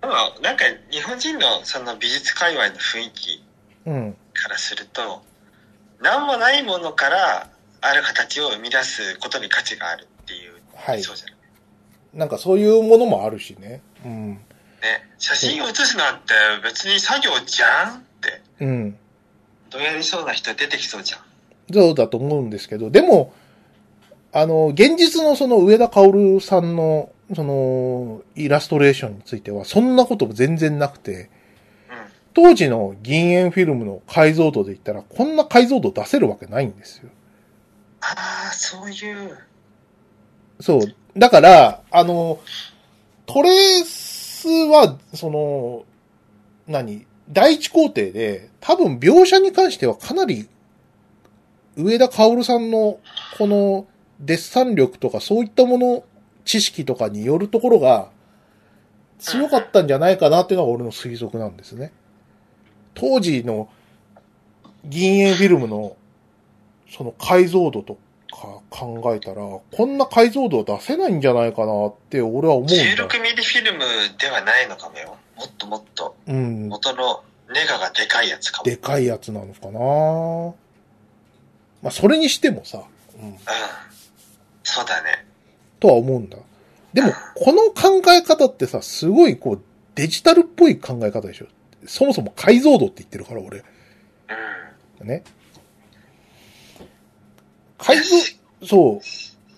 でも、なんか日本人のその美術界隈の雰囲気うん。からすると、何もないものからある形を生み出すことに価値があるっていうはい。そうじゃない？なんかそういうものもあるしね。うん。ね、写真を写すなんて別に作業じゃんって、うん。どうやりそうな人出てきそうじゃん。そうだと思うんですけど、でも、あの、現実のその上田薫さんの、その、イラストレーションについては、そんなことも全然なくて、うん。当時の銀塩フィルムの解像度で言ったら、こんな解像度出せるわけないんですよ。ああ、そういう。そう。だから、あの、トレースは、その、何？第一工程で、多分描写に関してはかなり、上田薫さんの、この、デッサン力とかそういったもの、知識とかによるところが、強かったんじゃないかなっていうのが俺の推測なんですね。当時の銀塩フィルムの、その解像度とか考えたら、こんな解像度は出せないんじゃないかなって俺は思うんだ。16ミリフィルムではないのかもよ。もっともっとうん。元のネガがでかいやつかも。でかいやつなのかなまあ、それにしてもさ、うん、うん。そうだね。とは思うんだ。でも、この考え方ってさ、すごいこう、デジタルっぽい考え方でしょ。そもそも解像度って言ってるから、俺。うん。ね。解像、そ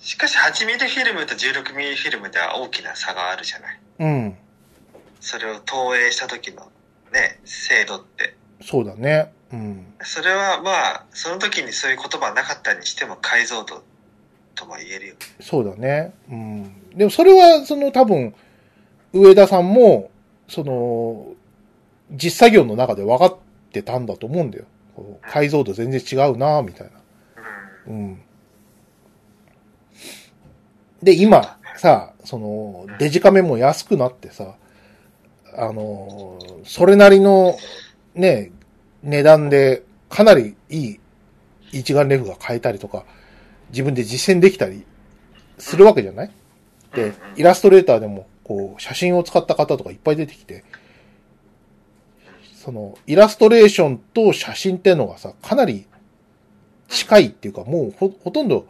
しかし8ミリフィルムと16ミリフィルムでは大きな差があるじゃない。う。うん。それを投影した時のね、精度って。そうだね。うん。それはまあ、その時にそういう言葉なかったにしても解像度とも言えるよ。そうだね。うん。でもそれは、その多分、上田さんも、その、実作業の中で分かってたんだと思うんだよ。解像度全然違うなみたいな。うん。うん。で、今、さ、その、デジカメも安くなってさ、あの、それなりの、ね、値段で、かなりいい一眼レフが買えたりとか、自分で実践できたりするわけじゃない？で、イラストレーターでも、こう、写真を使った方とかいっぱい出てきて、その、イラストレーションと写真っていうのがさ、かなり近いっていうか、もうほ、ほとんど、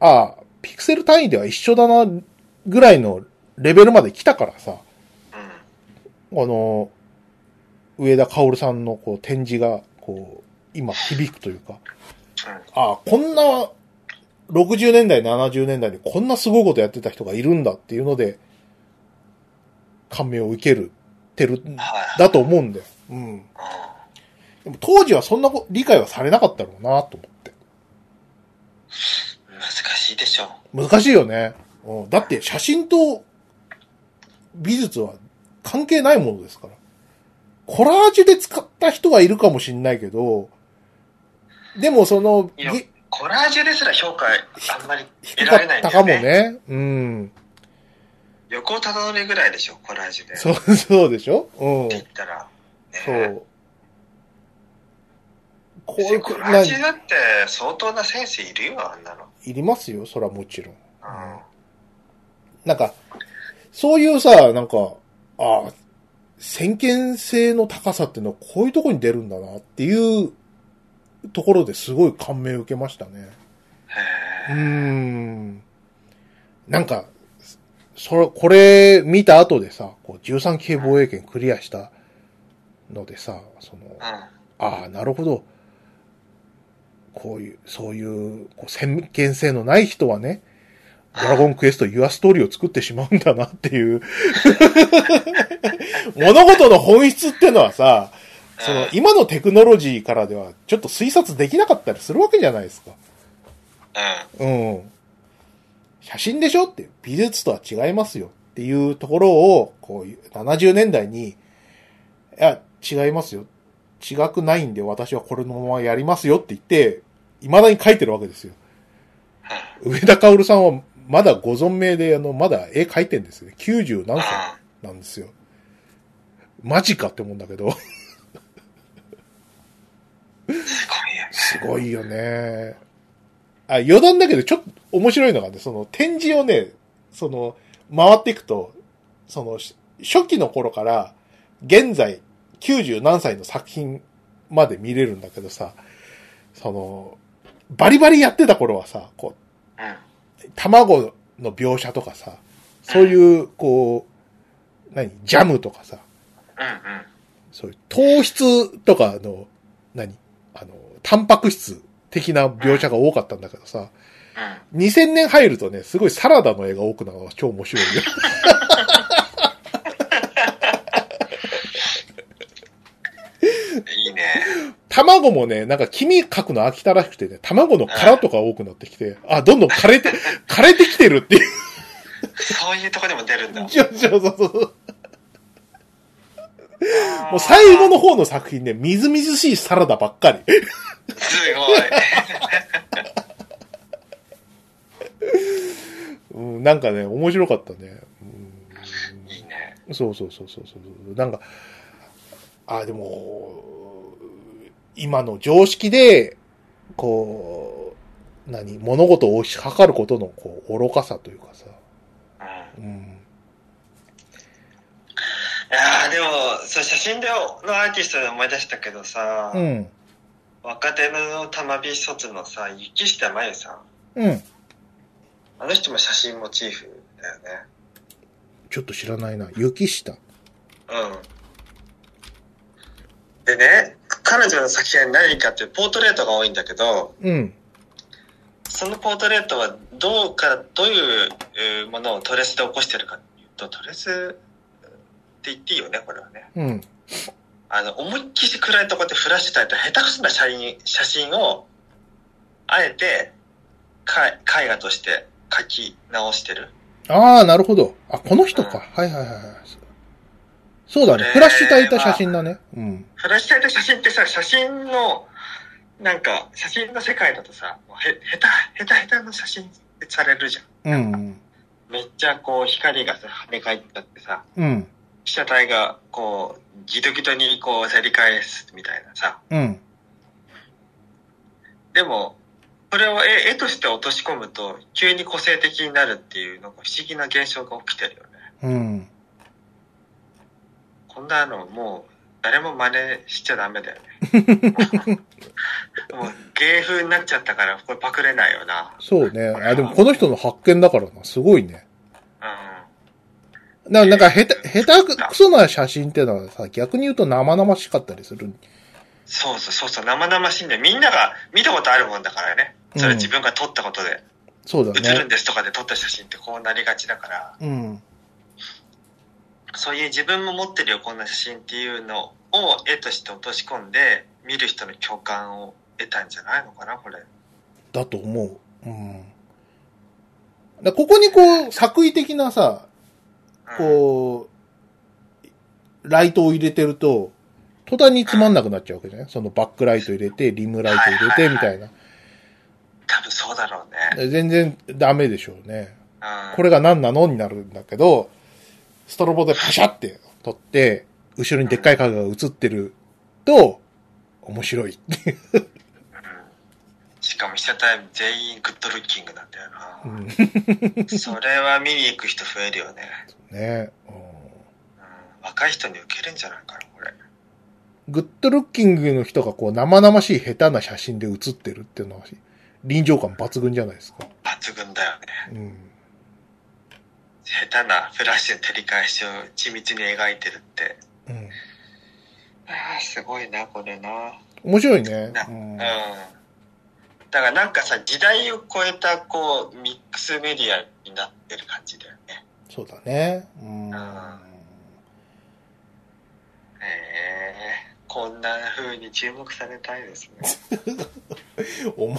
ああ、ピクセル単位では一緒だな、ぐらいのレベルまで来たからさ、うん。あの、上田薫さんのこう展示が、こう、今響くというか、ああ、こんな、60年代、70年代にこんなすごいことやってた人がいるんだっていうので、感銘を受ける、てる。だと思うんだよ。うん。うんでも当時はそんなこ理解はされなかったろうなと思って。難しいでしょ。難しいよね。うん、だって写真と美術は関係ないものですから。コラージュで使った人はいるかもしんないけど、でもその、コラージュですら評価あんまり低得かられないんだよね。もね。うん。横尾忠則ぐらいでしょ、コラージュで。そう、そうでしょ？うん。って言ったら。ねそう。こういう、コラなージュだって相当なセンスいるよ、あんなの。いりますよ、それはもちろん。うん。なんか、そういうさ、なんか、ああ、先見性の高さっていうのはこういうところに出るんだなっていうところですごい感銘を受けましたね。うん。なんか、それ、これ見た後でさ、こう13系防衛権クリアしたのでさ、その。ああ、なるほど。こういう、そういう、こう先見性のない人はね、ドラゴンクエストユアストーリーを作ってしまうんだなっていう。<laughs> 物事の本質ってのはさ、そのうん今のテクノロジーからではちょっと推察できなかったりするわけじゃないですか。うん。うん。写真でしょって、美術とは違いますよっていうところを、こう、70年代に、いや、違いますよ。違くないんで私はこれのままやりますよって言って、未だに書いてるわけですよ。上田薫さんはまだご存命で、あの、まだ絵描いてんですよね。90何歳なんですよ。マジかって思うんだけど。うん。すごいよね。あ、余談だけど、ちょっと面白いのがね、その展示をね、その、回っていくと、その、し初期の頃から、現在、90何歳の作品まで見れるんだけどさ、その、バリバリやってた頃はさ、こうん。う、卵の描写とかさ、そういう、こう、何、ジャムとかさ、うんうん。そういう糖質とかの、何あの、タンパク質的な描写が多かったんだけどさ、うん。2000年入るとね、すごいサラダの絵が多くなるのが超面白いよ。<laughs> いいね。卵もね、なんか黄身描くの飽きたらしくてね、卵の殻とか多くなってきて、あ、どんどん枯れて、<laughs> 枯れてきてるっていう。そういうとこでも出るんだ。そうそうそう。もう最後の方の作品ね、みずみずしいサラダばっかり。すごい。<laughs> うん、なんかね、面白かったね。うんいいね。そうそうそうそうそう。なんか、あ、でも、今の常識で、こう、何、物事を推し量ることの、こう、愚かさというかさ。うん。うん。いやーでも、そう写真でのアーティストで思い出したけどさ、うん。若手の玉美卒のさ、雪下真由さん。うん。あの人も写真モチーフだよね。ちょっと知らないな。雪下。うん。でね、彼女の作品は何かっていうポートレートが多いんだけど、うん。そのポートレートはどうか、どういうえーものをトレスで起こしてるかっていうと、トレスって言っていいよね、これはね。うん。あの、思いっきり暗いところでフラッシュ焚いた下手くそな写真写真を、あえて、か絵画として描き直してる。ああ、なるほど。あ、この人か。はいはいはいはい。そうだね。フラッシュ焚いた写真だね。うん。フラッシュ焚いた写真ってさ、写真の、なんか、写真の世界だとさ、もうへ、下手、下手下手の写真されるじゃん。うん。めっちゃこう光がさ、跳ね返ったってさ、うん。被写体がこう、ギトギトにこう照り返すみたいなさ。うん。でも、これを絵絵として落とし込むと、急に個性的になるっていう、なんか不思議な現象が起きてるよね。うん。こんなのもう、誰も真似しちゃダメだよね。<laughs> もう芸風になっちゃったから、これパクれないよな。そうね。あ、でもこの人の発見だからな。すごいね。うん。ななんか、下手、下手くそな写真ってのはさ、逆に言うと生々しかったりする。そうそうそうそう、生々しいんだよ。みんなが見たことあるもんだからね。それ自分が撮ったことで。そうだね映るん。ですとかで撮った写真ってこうなりがちだから、うん。そういう自分も持ってるよ、こんな写真っていうのを絵として落とし込んで、見る人の共感を得たんじゃないのかな、これ。だと思う。うん。だここにこう、作為的なさ、うん、こう、ライトを入れてると、途端につまんなくなっちゃうわけじゃない？そのバックライト入れて、リムライト入れて、みたいな。多分そうだろうね。全然ダメでしょうね。うん、これが何なの？になるんだけど、ストロボでパシャって撮って、後ろにでっかい影が映ってると、面白い。う <laughs> んしかも被写体全員グッドルッキングなんだよな。うん。<laughs> それは見に行く人増えるよね。ね、うんうん、若い人に受けるんじゃないかな、これ。グッドルッキングの人がこう生々しい下手な写真で写ってるっていうのは臨場感抜群じゃないですか。抜群だよね。うん。下手なフラッシュの照り返しを緻密に描いてるって。うん。ああ、すごいな、これな。面白いね。なうんうん。だからなんかさ、時代を超えた、こう、ミックスメディアになってる感じだよね。そうだね。うん。へえこんな風に注目されたいですね。<laughs> お前、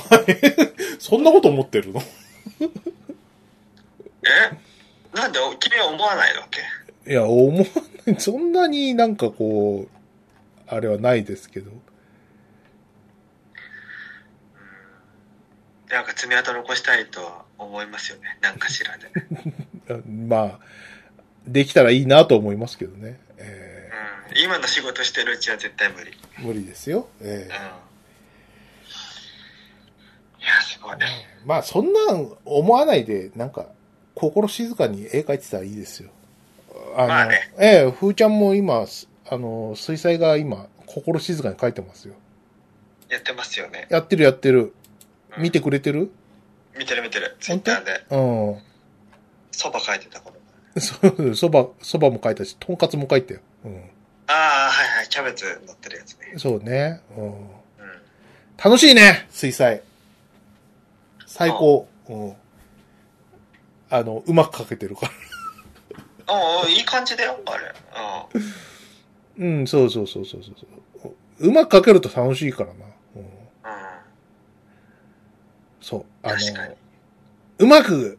そんなこと思ってるの？<laughs> え？なんで君は思わないわけ？いや、思わない。<laughs> そんなになんかこう、あれはないですけど。なんか爪痕残したいとは思いますよね。なんかしらで。<laughs> まあ、できたらいいなと思いますけどね。えうん。今の仕事してるうちは絶対無理。ー無理ですよ。えうん。いーや、すごいね。まあ、そんなん思わないで、なんか、心静かに絵描いてたらいいですよ。あの、まあねええ、ふーちゃんも今、すあの、水彩が今、心静かに描いてますよ。やってますよね。やってるやってる。うん見てくれてる？見てる見てる。ツイッターで。うん。そば書いてた頃。そ、そば、そばも描いたし、とんかつも描いたよ。うん。ああ、はいはい。キャベツ乗ってるやつね。そうね。うん。うん。楽しいね水彩。最高。うん。あの、うまく描けてるから。おうおういい感じだよ、あれ。うん。うん、そうそうそうそうそう。うまく描けると楽しいからな。うん。うん。そう。あの、うまく、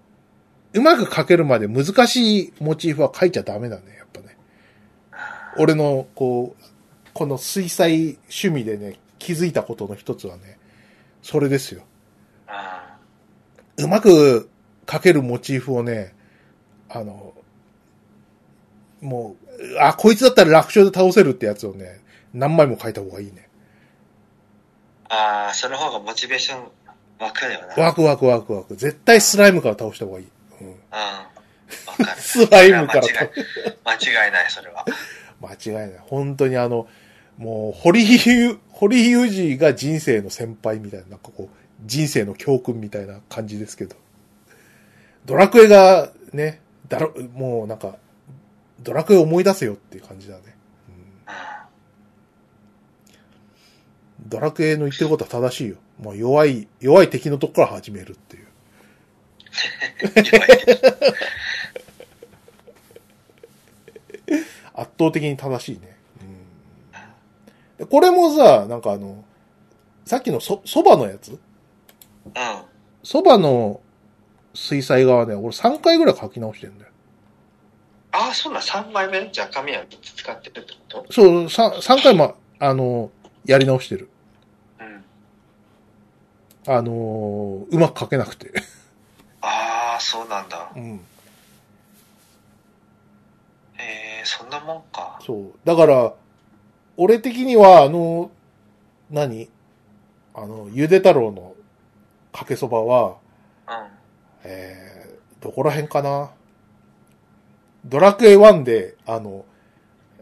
うまく描けるまで難しいモチーフは描いちゃダメだね、やっぱね。俺の、こう、この水彩趣味でね、気づいたことの一つはね、それですよ。あうまく描けるモチーフをね、あの、もう、あ、こいつだったら楽勝で倒せるってやつをね、何枚も描いた方がいいね。ああ、その方がモチベーション湧くよな。ワクワクワクワク。絶対スライムから倒した方がいい。うん。うん。わかる。<laughs> スライムから間違い間違いない、それは。<laughs> 間違いない。本当にあの、もう、堀井、堀井雄二が人生の先輩みたいな、なんかこう、人生の教訓みたいな感じですけど。ドラクエがね、だろ、もうなんか、ドラクエ思い出せよっていう感じだね。うんドラクエの言ってることは正しいよ。もう弱い、弱い敵のとこから始めるっていう。圧倒的に正しいね。うん、でこれもさ、なんかあの、さっきのそ、そばのやつ？うん。そばの水彩画はね、俺3回ぐらい描き直してんだよ。ああ、そうなん、3枚目？じゃあ紙は3つ使ってるってこと？そう、3, 3回も、あの、やり直してる。うん。あのうまく描けなくて。ああ、そうなんだ。うん。ええそんなもんか。そう。だから、俺的には、あの、何？あの、ゆで太郎のかけそばは、うん。えー、どこら辺かな？ドラクエ1で、あの、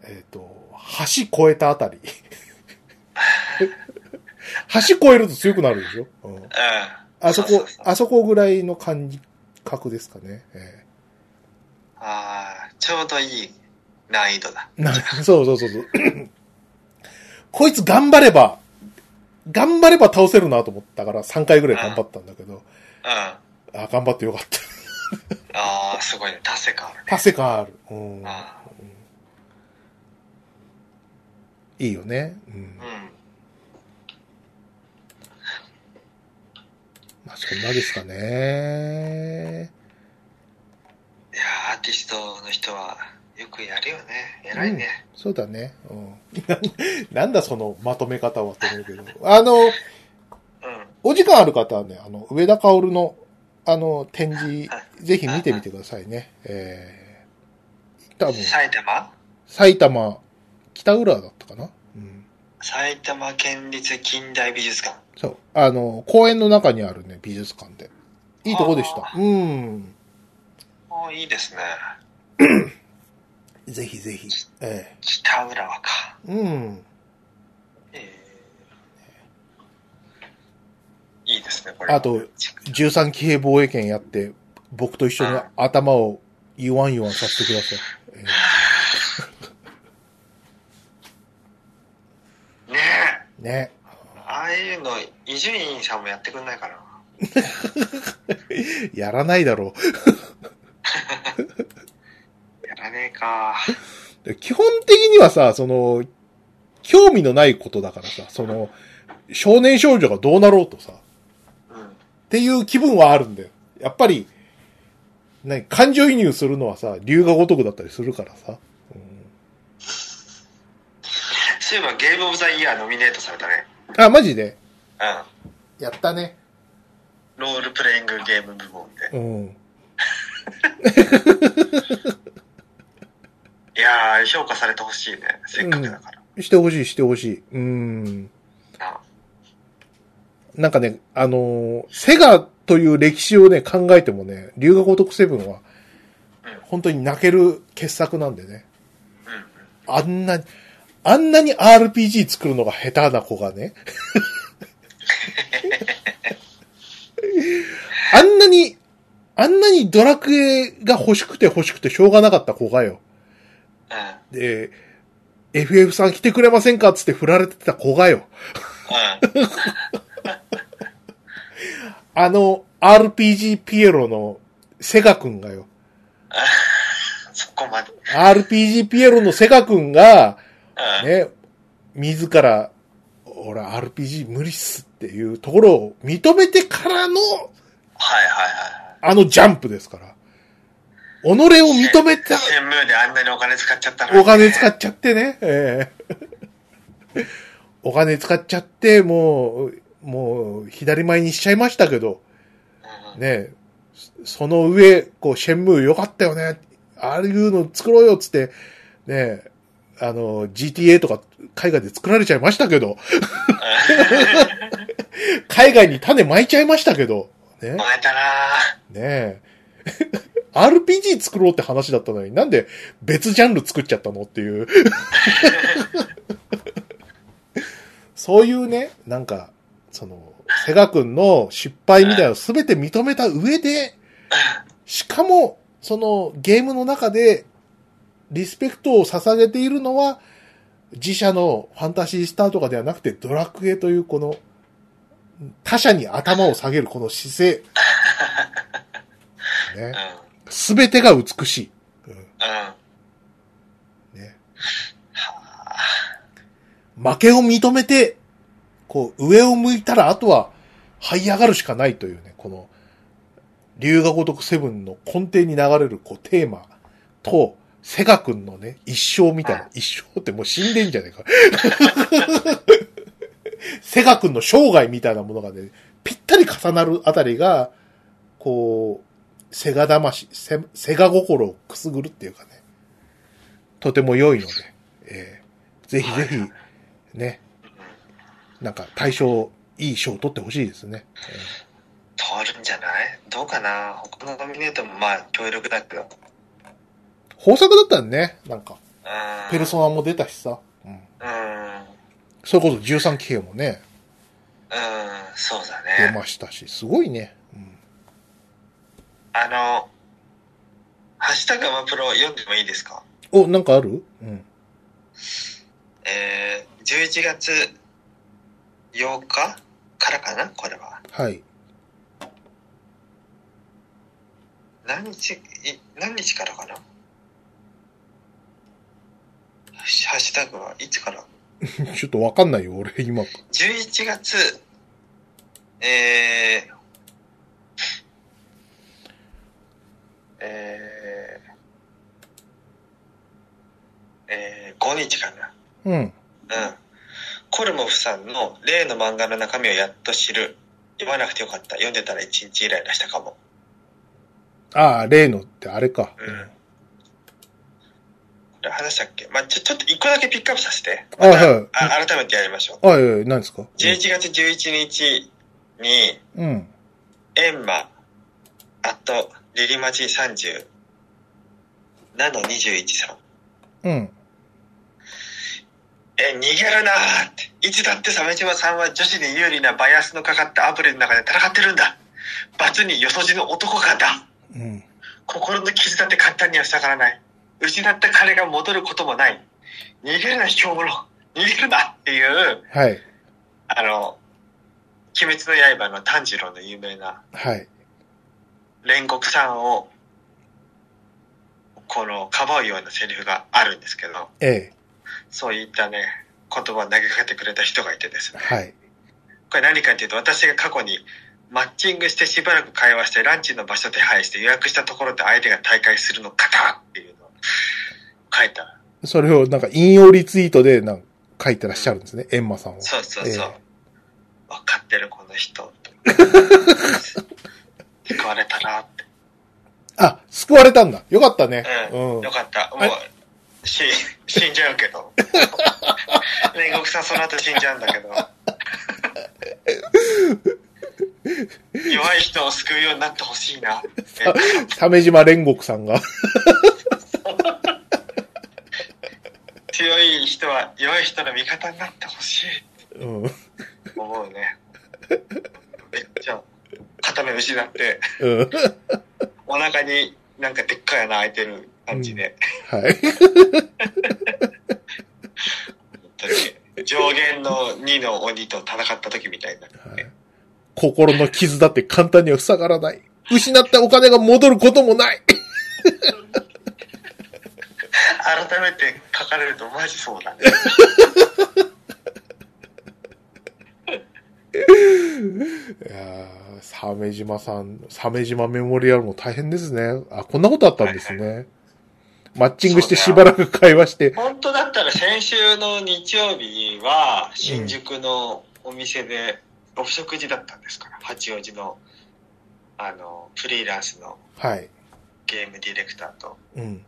えっ、と、橋越えたあたり。<laughs> 橋越えると強くなるでしょ、うん、うん。あそこあそこぐらいの感覚ですかね。えああ、ちょうどいい難易度だ。そうそうそうそう。<coughs> こいつ頑張れば、頑張れば倒せるなと思ったから3回ぐらい頑張ったんだけど、うん。ああ、頑張ってよかった。あー、すごいね。達成感あるね。達成感ある。うん。あいいよね。うんー。うん。まあ、そんなですかね。いやーアーティストの人はよくやるよね。偉いね。そうだね。うん。<laughs> なんだそのまとめ方はと思うけど。あの、うん。お時間ある方はね、あの、上田薫の、あの、展示、<laughs> ぜひ見てみてくださいね。えー、多分、埼玉？埼玉、北浦だったかな？うん。埼玉県立近代美術館。そう。あの、公園の中にあるね、美術館で。いいとこでした。うん。おーいいですね。ぜひぜひ。え北浦和か。えうん。えー、いいですね、これ。あと、13騎兵防衛権やって、僕と一緒に頭を言わん言わんさせてください。え <laughs> ねえ。えね。ああいうの、伊集院さんもやってくんないかな。<laughs> やらないだろ <laughs> やらねえか。基本的にはさ、その、興味のないことだからさ、その、少年少女がどうなろうとさ、うん。っていう気分はあるんだよ。やっぱり、何、感情移入するのはさ、龍が如くだったりするからさ。そういえばゲームオブザイヤーノミネートされたね。あ、マジで？うやったね。ん。ロールプレイングゲーム部門で。うん。<laughs> いやー、評価されてほしいね。せっかくだから。してほしい、してほしい。うん。ななんかね、あのーセガという歴史をね、考えてもね、龍が如くセブンはうん、本当に泣ける傑作なんでね。うん。あんな、あんなに RPG 作るのが下手な子がね。<laughs> あんなに、あんなにドラクエが欲しくて欲しくてしょうがなかった子がよ。うん。で、FF さん来てくれませんかっつって振られてた子がよ。うん。あの、RPG ピエロのセガ君がよ。<laughs> そこまで。RPG ピエロのセガ君が、うん。ね、自ら、俺 RPG 無理っすっていうところを認めてからの、はいはいはい。あのジャンプですから。己を認めた、であんなにお金使っちゃったのにお金使っちゃってね。ええ <laughs> お金使っちゃって、もう、もう、左前にしちゃいましたけど、うん。ね、その上、こう、シェンムーよかったよね。ああいうの作ろうよっつって、ね、あの、GTA とか海外で作られちゃいましたけど、<laughs> 海外に種撒いちゃいましたけど、ね、前だな。ね RPG <laughs> 作ろうって話だったのに、なんで別ジャンル作っちゃったのっていう。<laughs> そういうね、なんか、その、セガ君の失敗みたいなのを全て認めた上で、しかも、そのゲームの中で、リスペクトを捧げているのは、自社のファンタジースターとかではなくて、ドラクエというこの、他者に頭を下げるこの姿勢。ねうん。。すべてが美しい。うんうん。ね、負けを認めて、こう、上を向いたら、あとは、這い上がるしかないというね、この、龍が如くセブンの根底に流れる、こう、テーマと、セガ君のね、一生みたいな、一生ってもう死んでんじゃねえか。<laughs> セガ君の生涯みたいなものがね、ぴったり重なるあたりが、こう、セガ魂、セセガ心をくすぐるっていうかね、とても良いので、えーぜひぜひ、ね、なんか対象、いい賞を取ってほしいですね。通るんじゃない？どうかな？他のノミネートもまあ、協力だけど。豊作だったらね、なんか、うん。ペルソナも出たしさ、それこそ13期兵もね、うん、そうだ出ね。ましたし、すごいね。うんあの、ハッシュタグアマプロ読んでもいいですか？お、なんかある？うん。えー、11月8日か？らかな？これは。はい。何日、い何日からかな？ハッシュタグはいつから？<laughs> ちょっとわかんないよ、俺、今。11月、えー、えー、えー、5日かな。うん。うん。コルモフさんの例の漫画の中身をやっと知る。読まなくてよかった。読んでたら一日イライラしたかも。ああ、例のってあれか。うん。これ話したっけ？まあ、ちょ、ちょっと一個だけピックアップさせて。あはいあ改めてやりましょう。あ、いやいや何ですか？11月11日に、うん。エンマ、あと、リリマジ30、ナノ21さん。うん。え、逃げるなーって。いつだって鮫島さんは女子に有利なバイアスのかかったアプリの中で戦ってるんだ。罰によそじの男がだ。うん。心の傷だって簡単には塞がらない。失った金が戻ることもない。逃げるな、卑怯者。逃げるなっていう、はい。あの、鬼滅の刃の炭治郎の有名なはい。煉獄さんを、この、かばうようなセリフがあるんですけど、ええ。そういったね、言葉を投げかけてくれた人がいてですね。はい。これ何かっていうと、私が過去にマッチングしてしばらく会話してランチの場所手配して予約したところで相手が大会するのかたっていうのを書いた。それをなんか引用リツイートでなんか書いてらっしゃるんですね。エンマさんは。そうそうそう。え分かってるこの人。<laughs> 救われたなって。あ、救われたんだ。よかったね。うん。うんよ。かった。もう、し、死んじゃうけど。<laughs> 煉獄さんその後死んじゃうんだけど。弱い人を救うようになってほしいな。鮫島煉獄さんが。強い人は弱い人の味方になってほしい。うん。思うね。めっちゃ、片目失って、うん。お腹になんかでっかい穴開いてる感じで、はい。本当に上限の2の鬼と戦った時みたいな。はい心の傷だって簡単には塞がらない。失ったお金が戻ることもない。改めて書かれるとマジそうだね。いやー、鮫島さん、鮫島メモリアルも大変ですね。あ、こんなことあったんですね。マッチングしてしばらく会話して。本当だったら先週の日曜日は新宿のお店でお食事だったんですから、八王子のあのフリーランスのはい。ゲームディレクターとうん。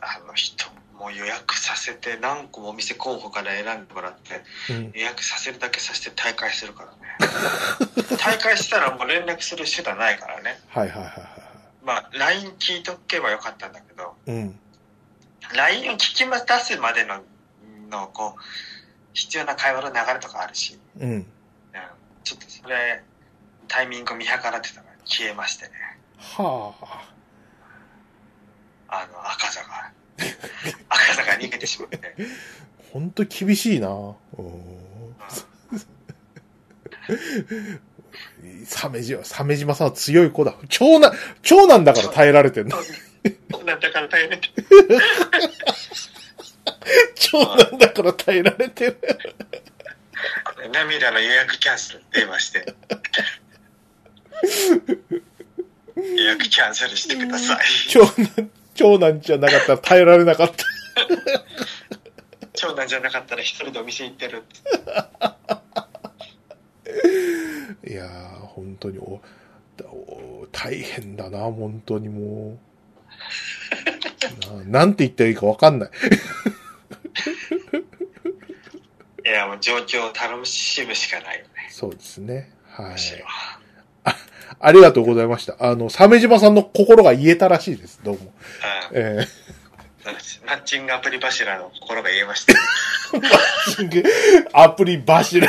あの人も予約させて何個もお店候補から選んでもらってうん。予約させるだけさせて大会するからね <laughs> 大会したらもう連絡する手段ないからねはいはいはいはまあ LINE 聞いとけばよかったんだけどい。うん。LINE を聞きま出すまでののこう必要な会話の流れとかあるし、うん。うん、ちょっとそれタイミング見計らってたら消えましてねはあ。あの赤座が <laughs> 赤座が逃げてしまってほんと厳しいな。うん <laughs> 鮫島、鮫島さんは強い子だ。長男、長男だから耐えられてんの。そうなんだから大変で長男だから耐えられてる。涙の予約キャンセル電話して予約キャンセルしてください長男、長男じゃなかったら耐えられなかった。長男じゃなかったら一人でお店行ってるっていやー、本当にお、お大変だな、本当にもう。<laughs> ななんて言ったらいいかわかんない。<laughs> いやもう状況を楽しむしかないよねそうですね。はいむ。しろありがとうございました。あの、鮫島さんの心が言えたらしいです。どうも。うんえそうですマッチングアプリ柱の心が言えました <laughs> ッチングアプリバシル。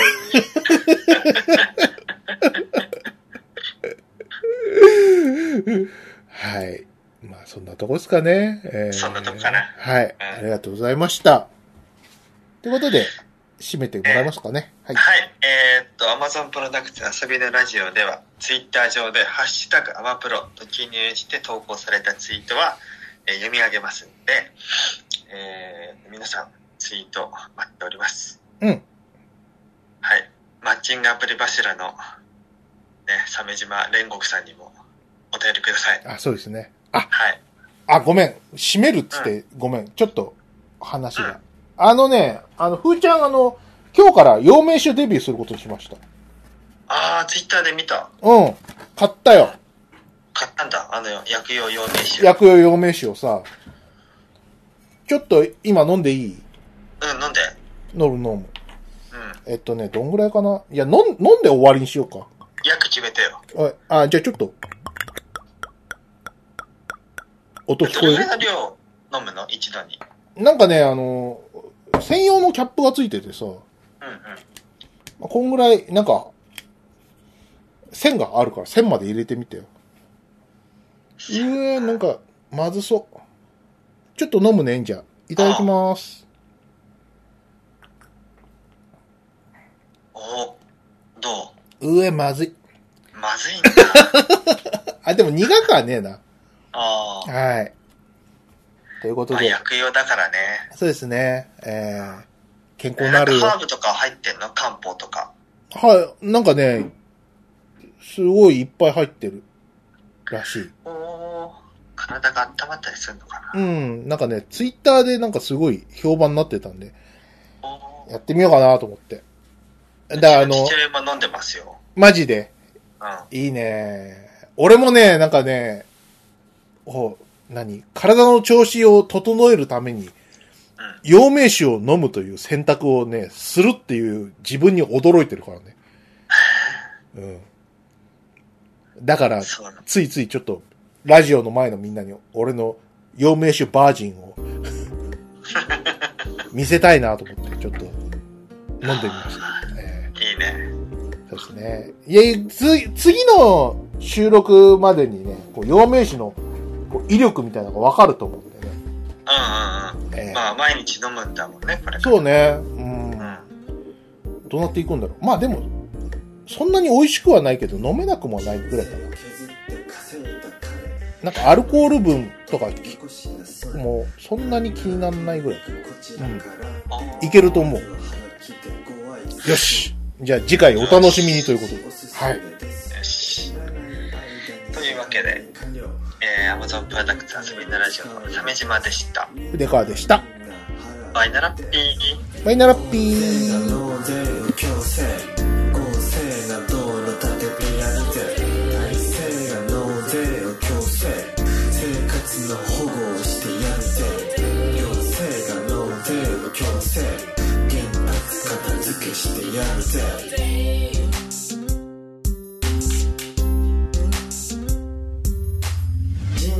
はい。まあ、そんなとこですかね。えーそんなとこかなはい。ありがとうございました。ということで、締めてもらえますかね。はい。はい。えーっと、Amazon プロダクツ遊びのラジオでは、ツイッター上で、ハッシュタグアマプロと記入して投稿されたツイートは、えー読み上げますんで、えー皆さん、ツイート待っております。うん。はい。マッチングアプリ柱の、ね、鮫島煉獄さんにもお便りください。あ、そうですね。あ、はい。あ、ごめん。閉めるっつって、ごめん。ちょっと、話が。あのね、あの、ふーちゃん、あの、今日から陽明酒デビューすることにしました。あー、ツイッターで見た。うん。買ったよ。買ったんだ。あの、薬用陽明酒。薬用陽明酒をさ、ちょっと今飲んでいい？うん、飲んで。飲む飲む。うん。えっとね、どんぐらいかな？いや、飲ん、飲んで終わりにしようか。約決めてよ。あ、あじゃあちょっと。音聞こえどれぐらいの量飲むの？一度に。るなんかね、あの、専用のキャップがついててさ、うんうん。まあこんぐらい、なんか、線があるから線まで入れてみてよ。<laughs> うえなんか、まずそう。ちょっと飲むね、じゃあ。いただきます。おどう？えまずい。うまずいんだ。<laughs> あ、でも苦くはねえな。ああ。はい。ということまあ、で、薬用だからね。そうですね。えー、健康えなる。ハーブとか入ってんの？漢方とか。はい、なんかね、すごいいっぱい入ってるらしい。おお体が温まったりするのかうな。ん、なんかね、ツイッターでなんかすごい評判になってたんで、やってみようかなと思って。だからあの、父親も飲んでますよ。マジで、うん。いいね。俺もね、なんかね、お何？体の調子を整えるために、陽明酒を飲むという選択をね、するっていう自分に驚いてるからね。<laughs> うん。だから。ついついちょっと、ラジオの前のみんなに、俺の陽明酒バージンを、<laughs> 見せたいなと思って、ちょっと、飲んでみました。えいいね。ーそうですね。いや、つ、次の収録までにね、こう、陽明酒のこう威力みたいなのがわかると思うんでね。うんうんうん。えーまあ、毎日飲むんだもんね、これ。そうね。うん。うん。どうなっていくんだろう。まあでも、そんなに美味しくはないけど、飲めなくもないぐらいかな。なんかアルコール分とかきもうそんなに気にならないぐらい。おーいけると思う。よし。じゃあ次回お楽しみにということで。はい。よし。というわけで、えー、Amazon プロダクツ遊びのラジオの鮫島でした。筆川でした。バイナラッピー。バイナラッピー。人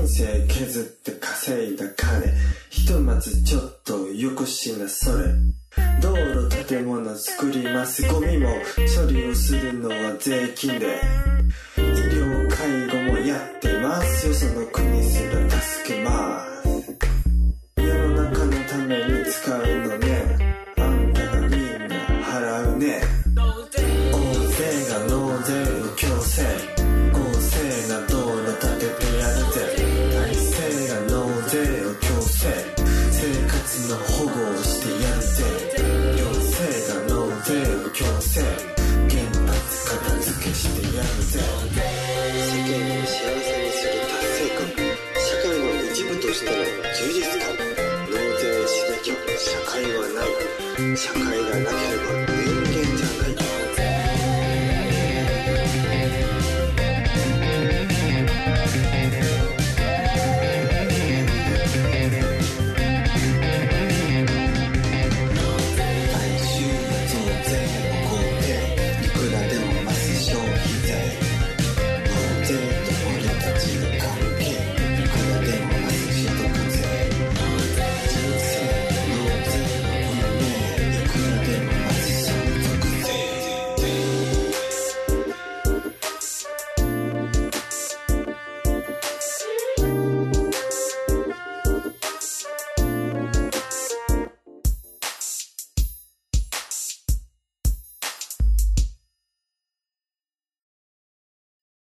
生削って稼いだ金。ひとまずちょっとよこしなそれ。道路建物作ります。ゴミも処理をするのは税金で。医療介護もやってますよ。その国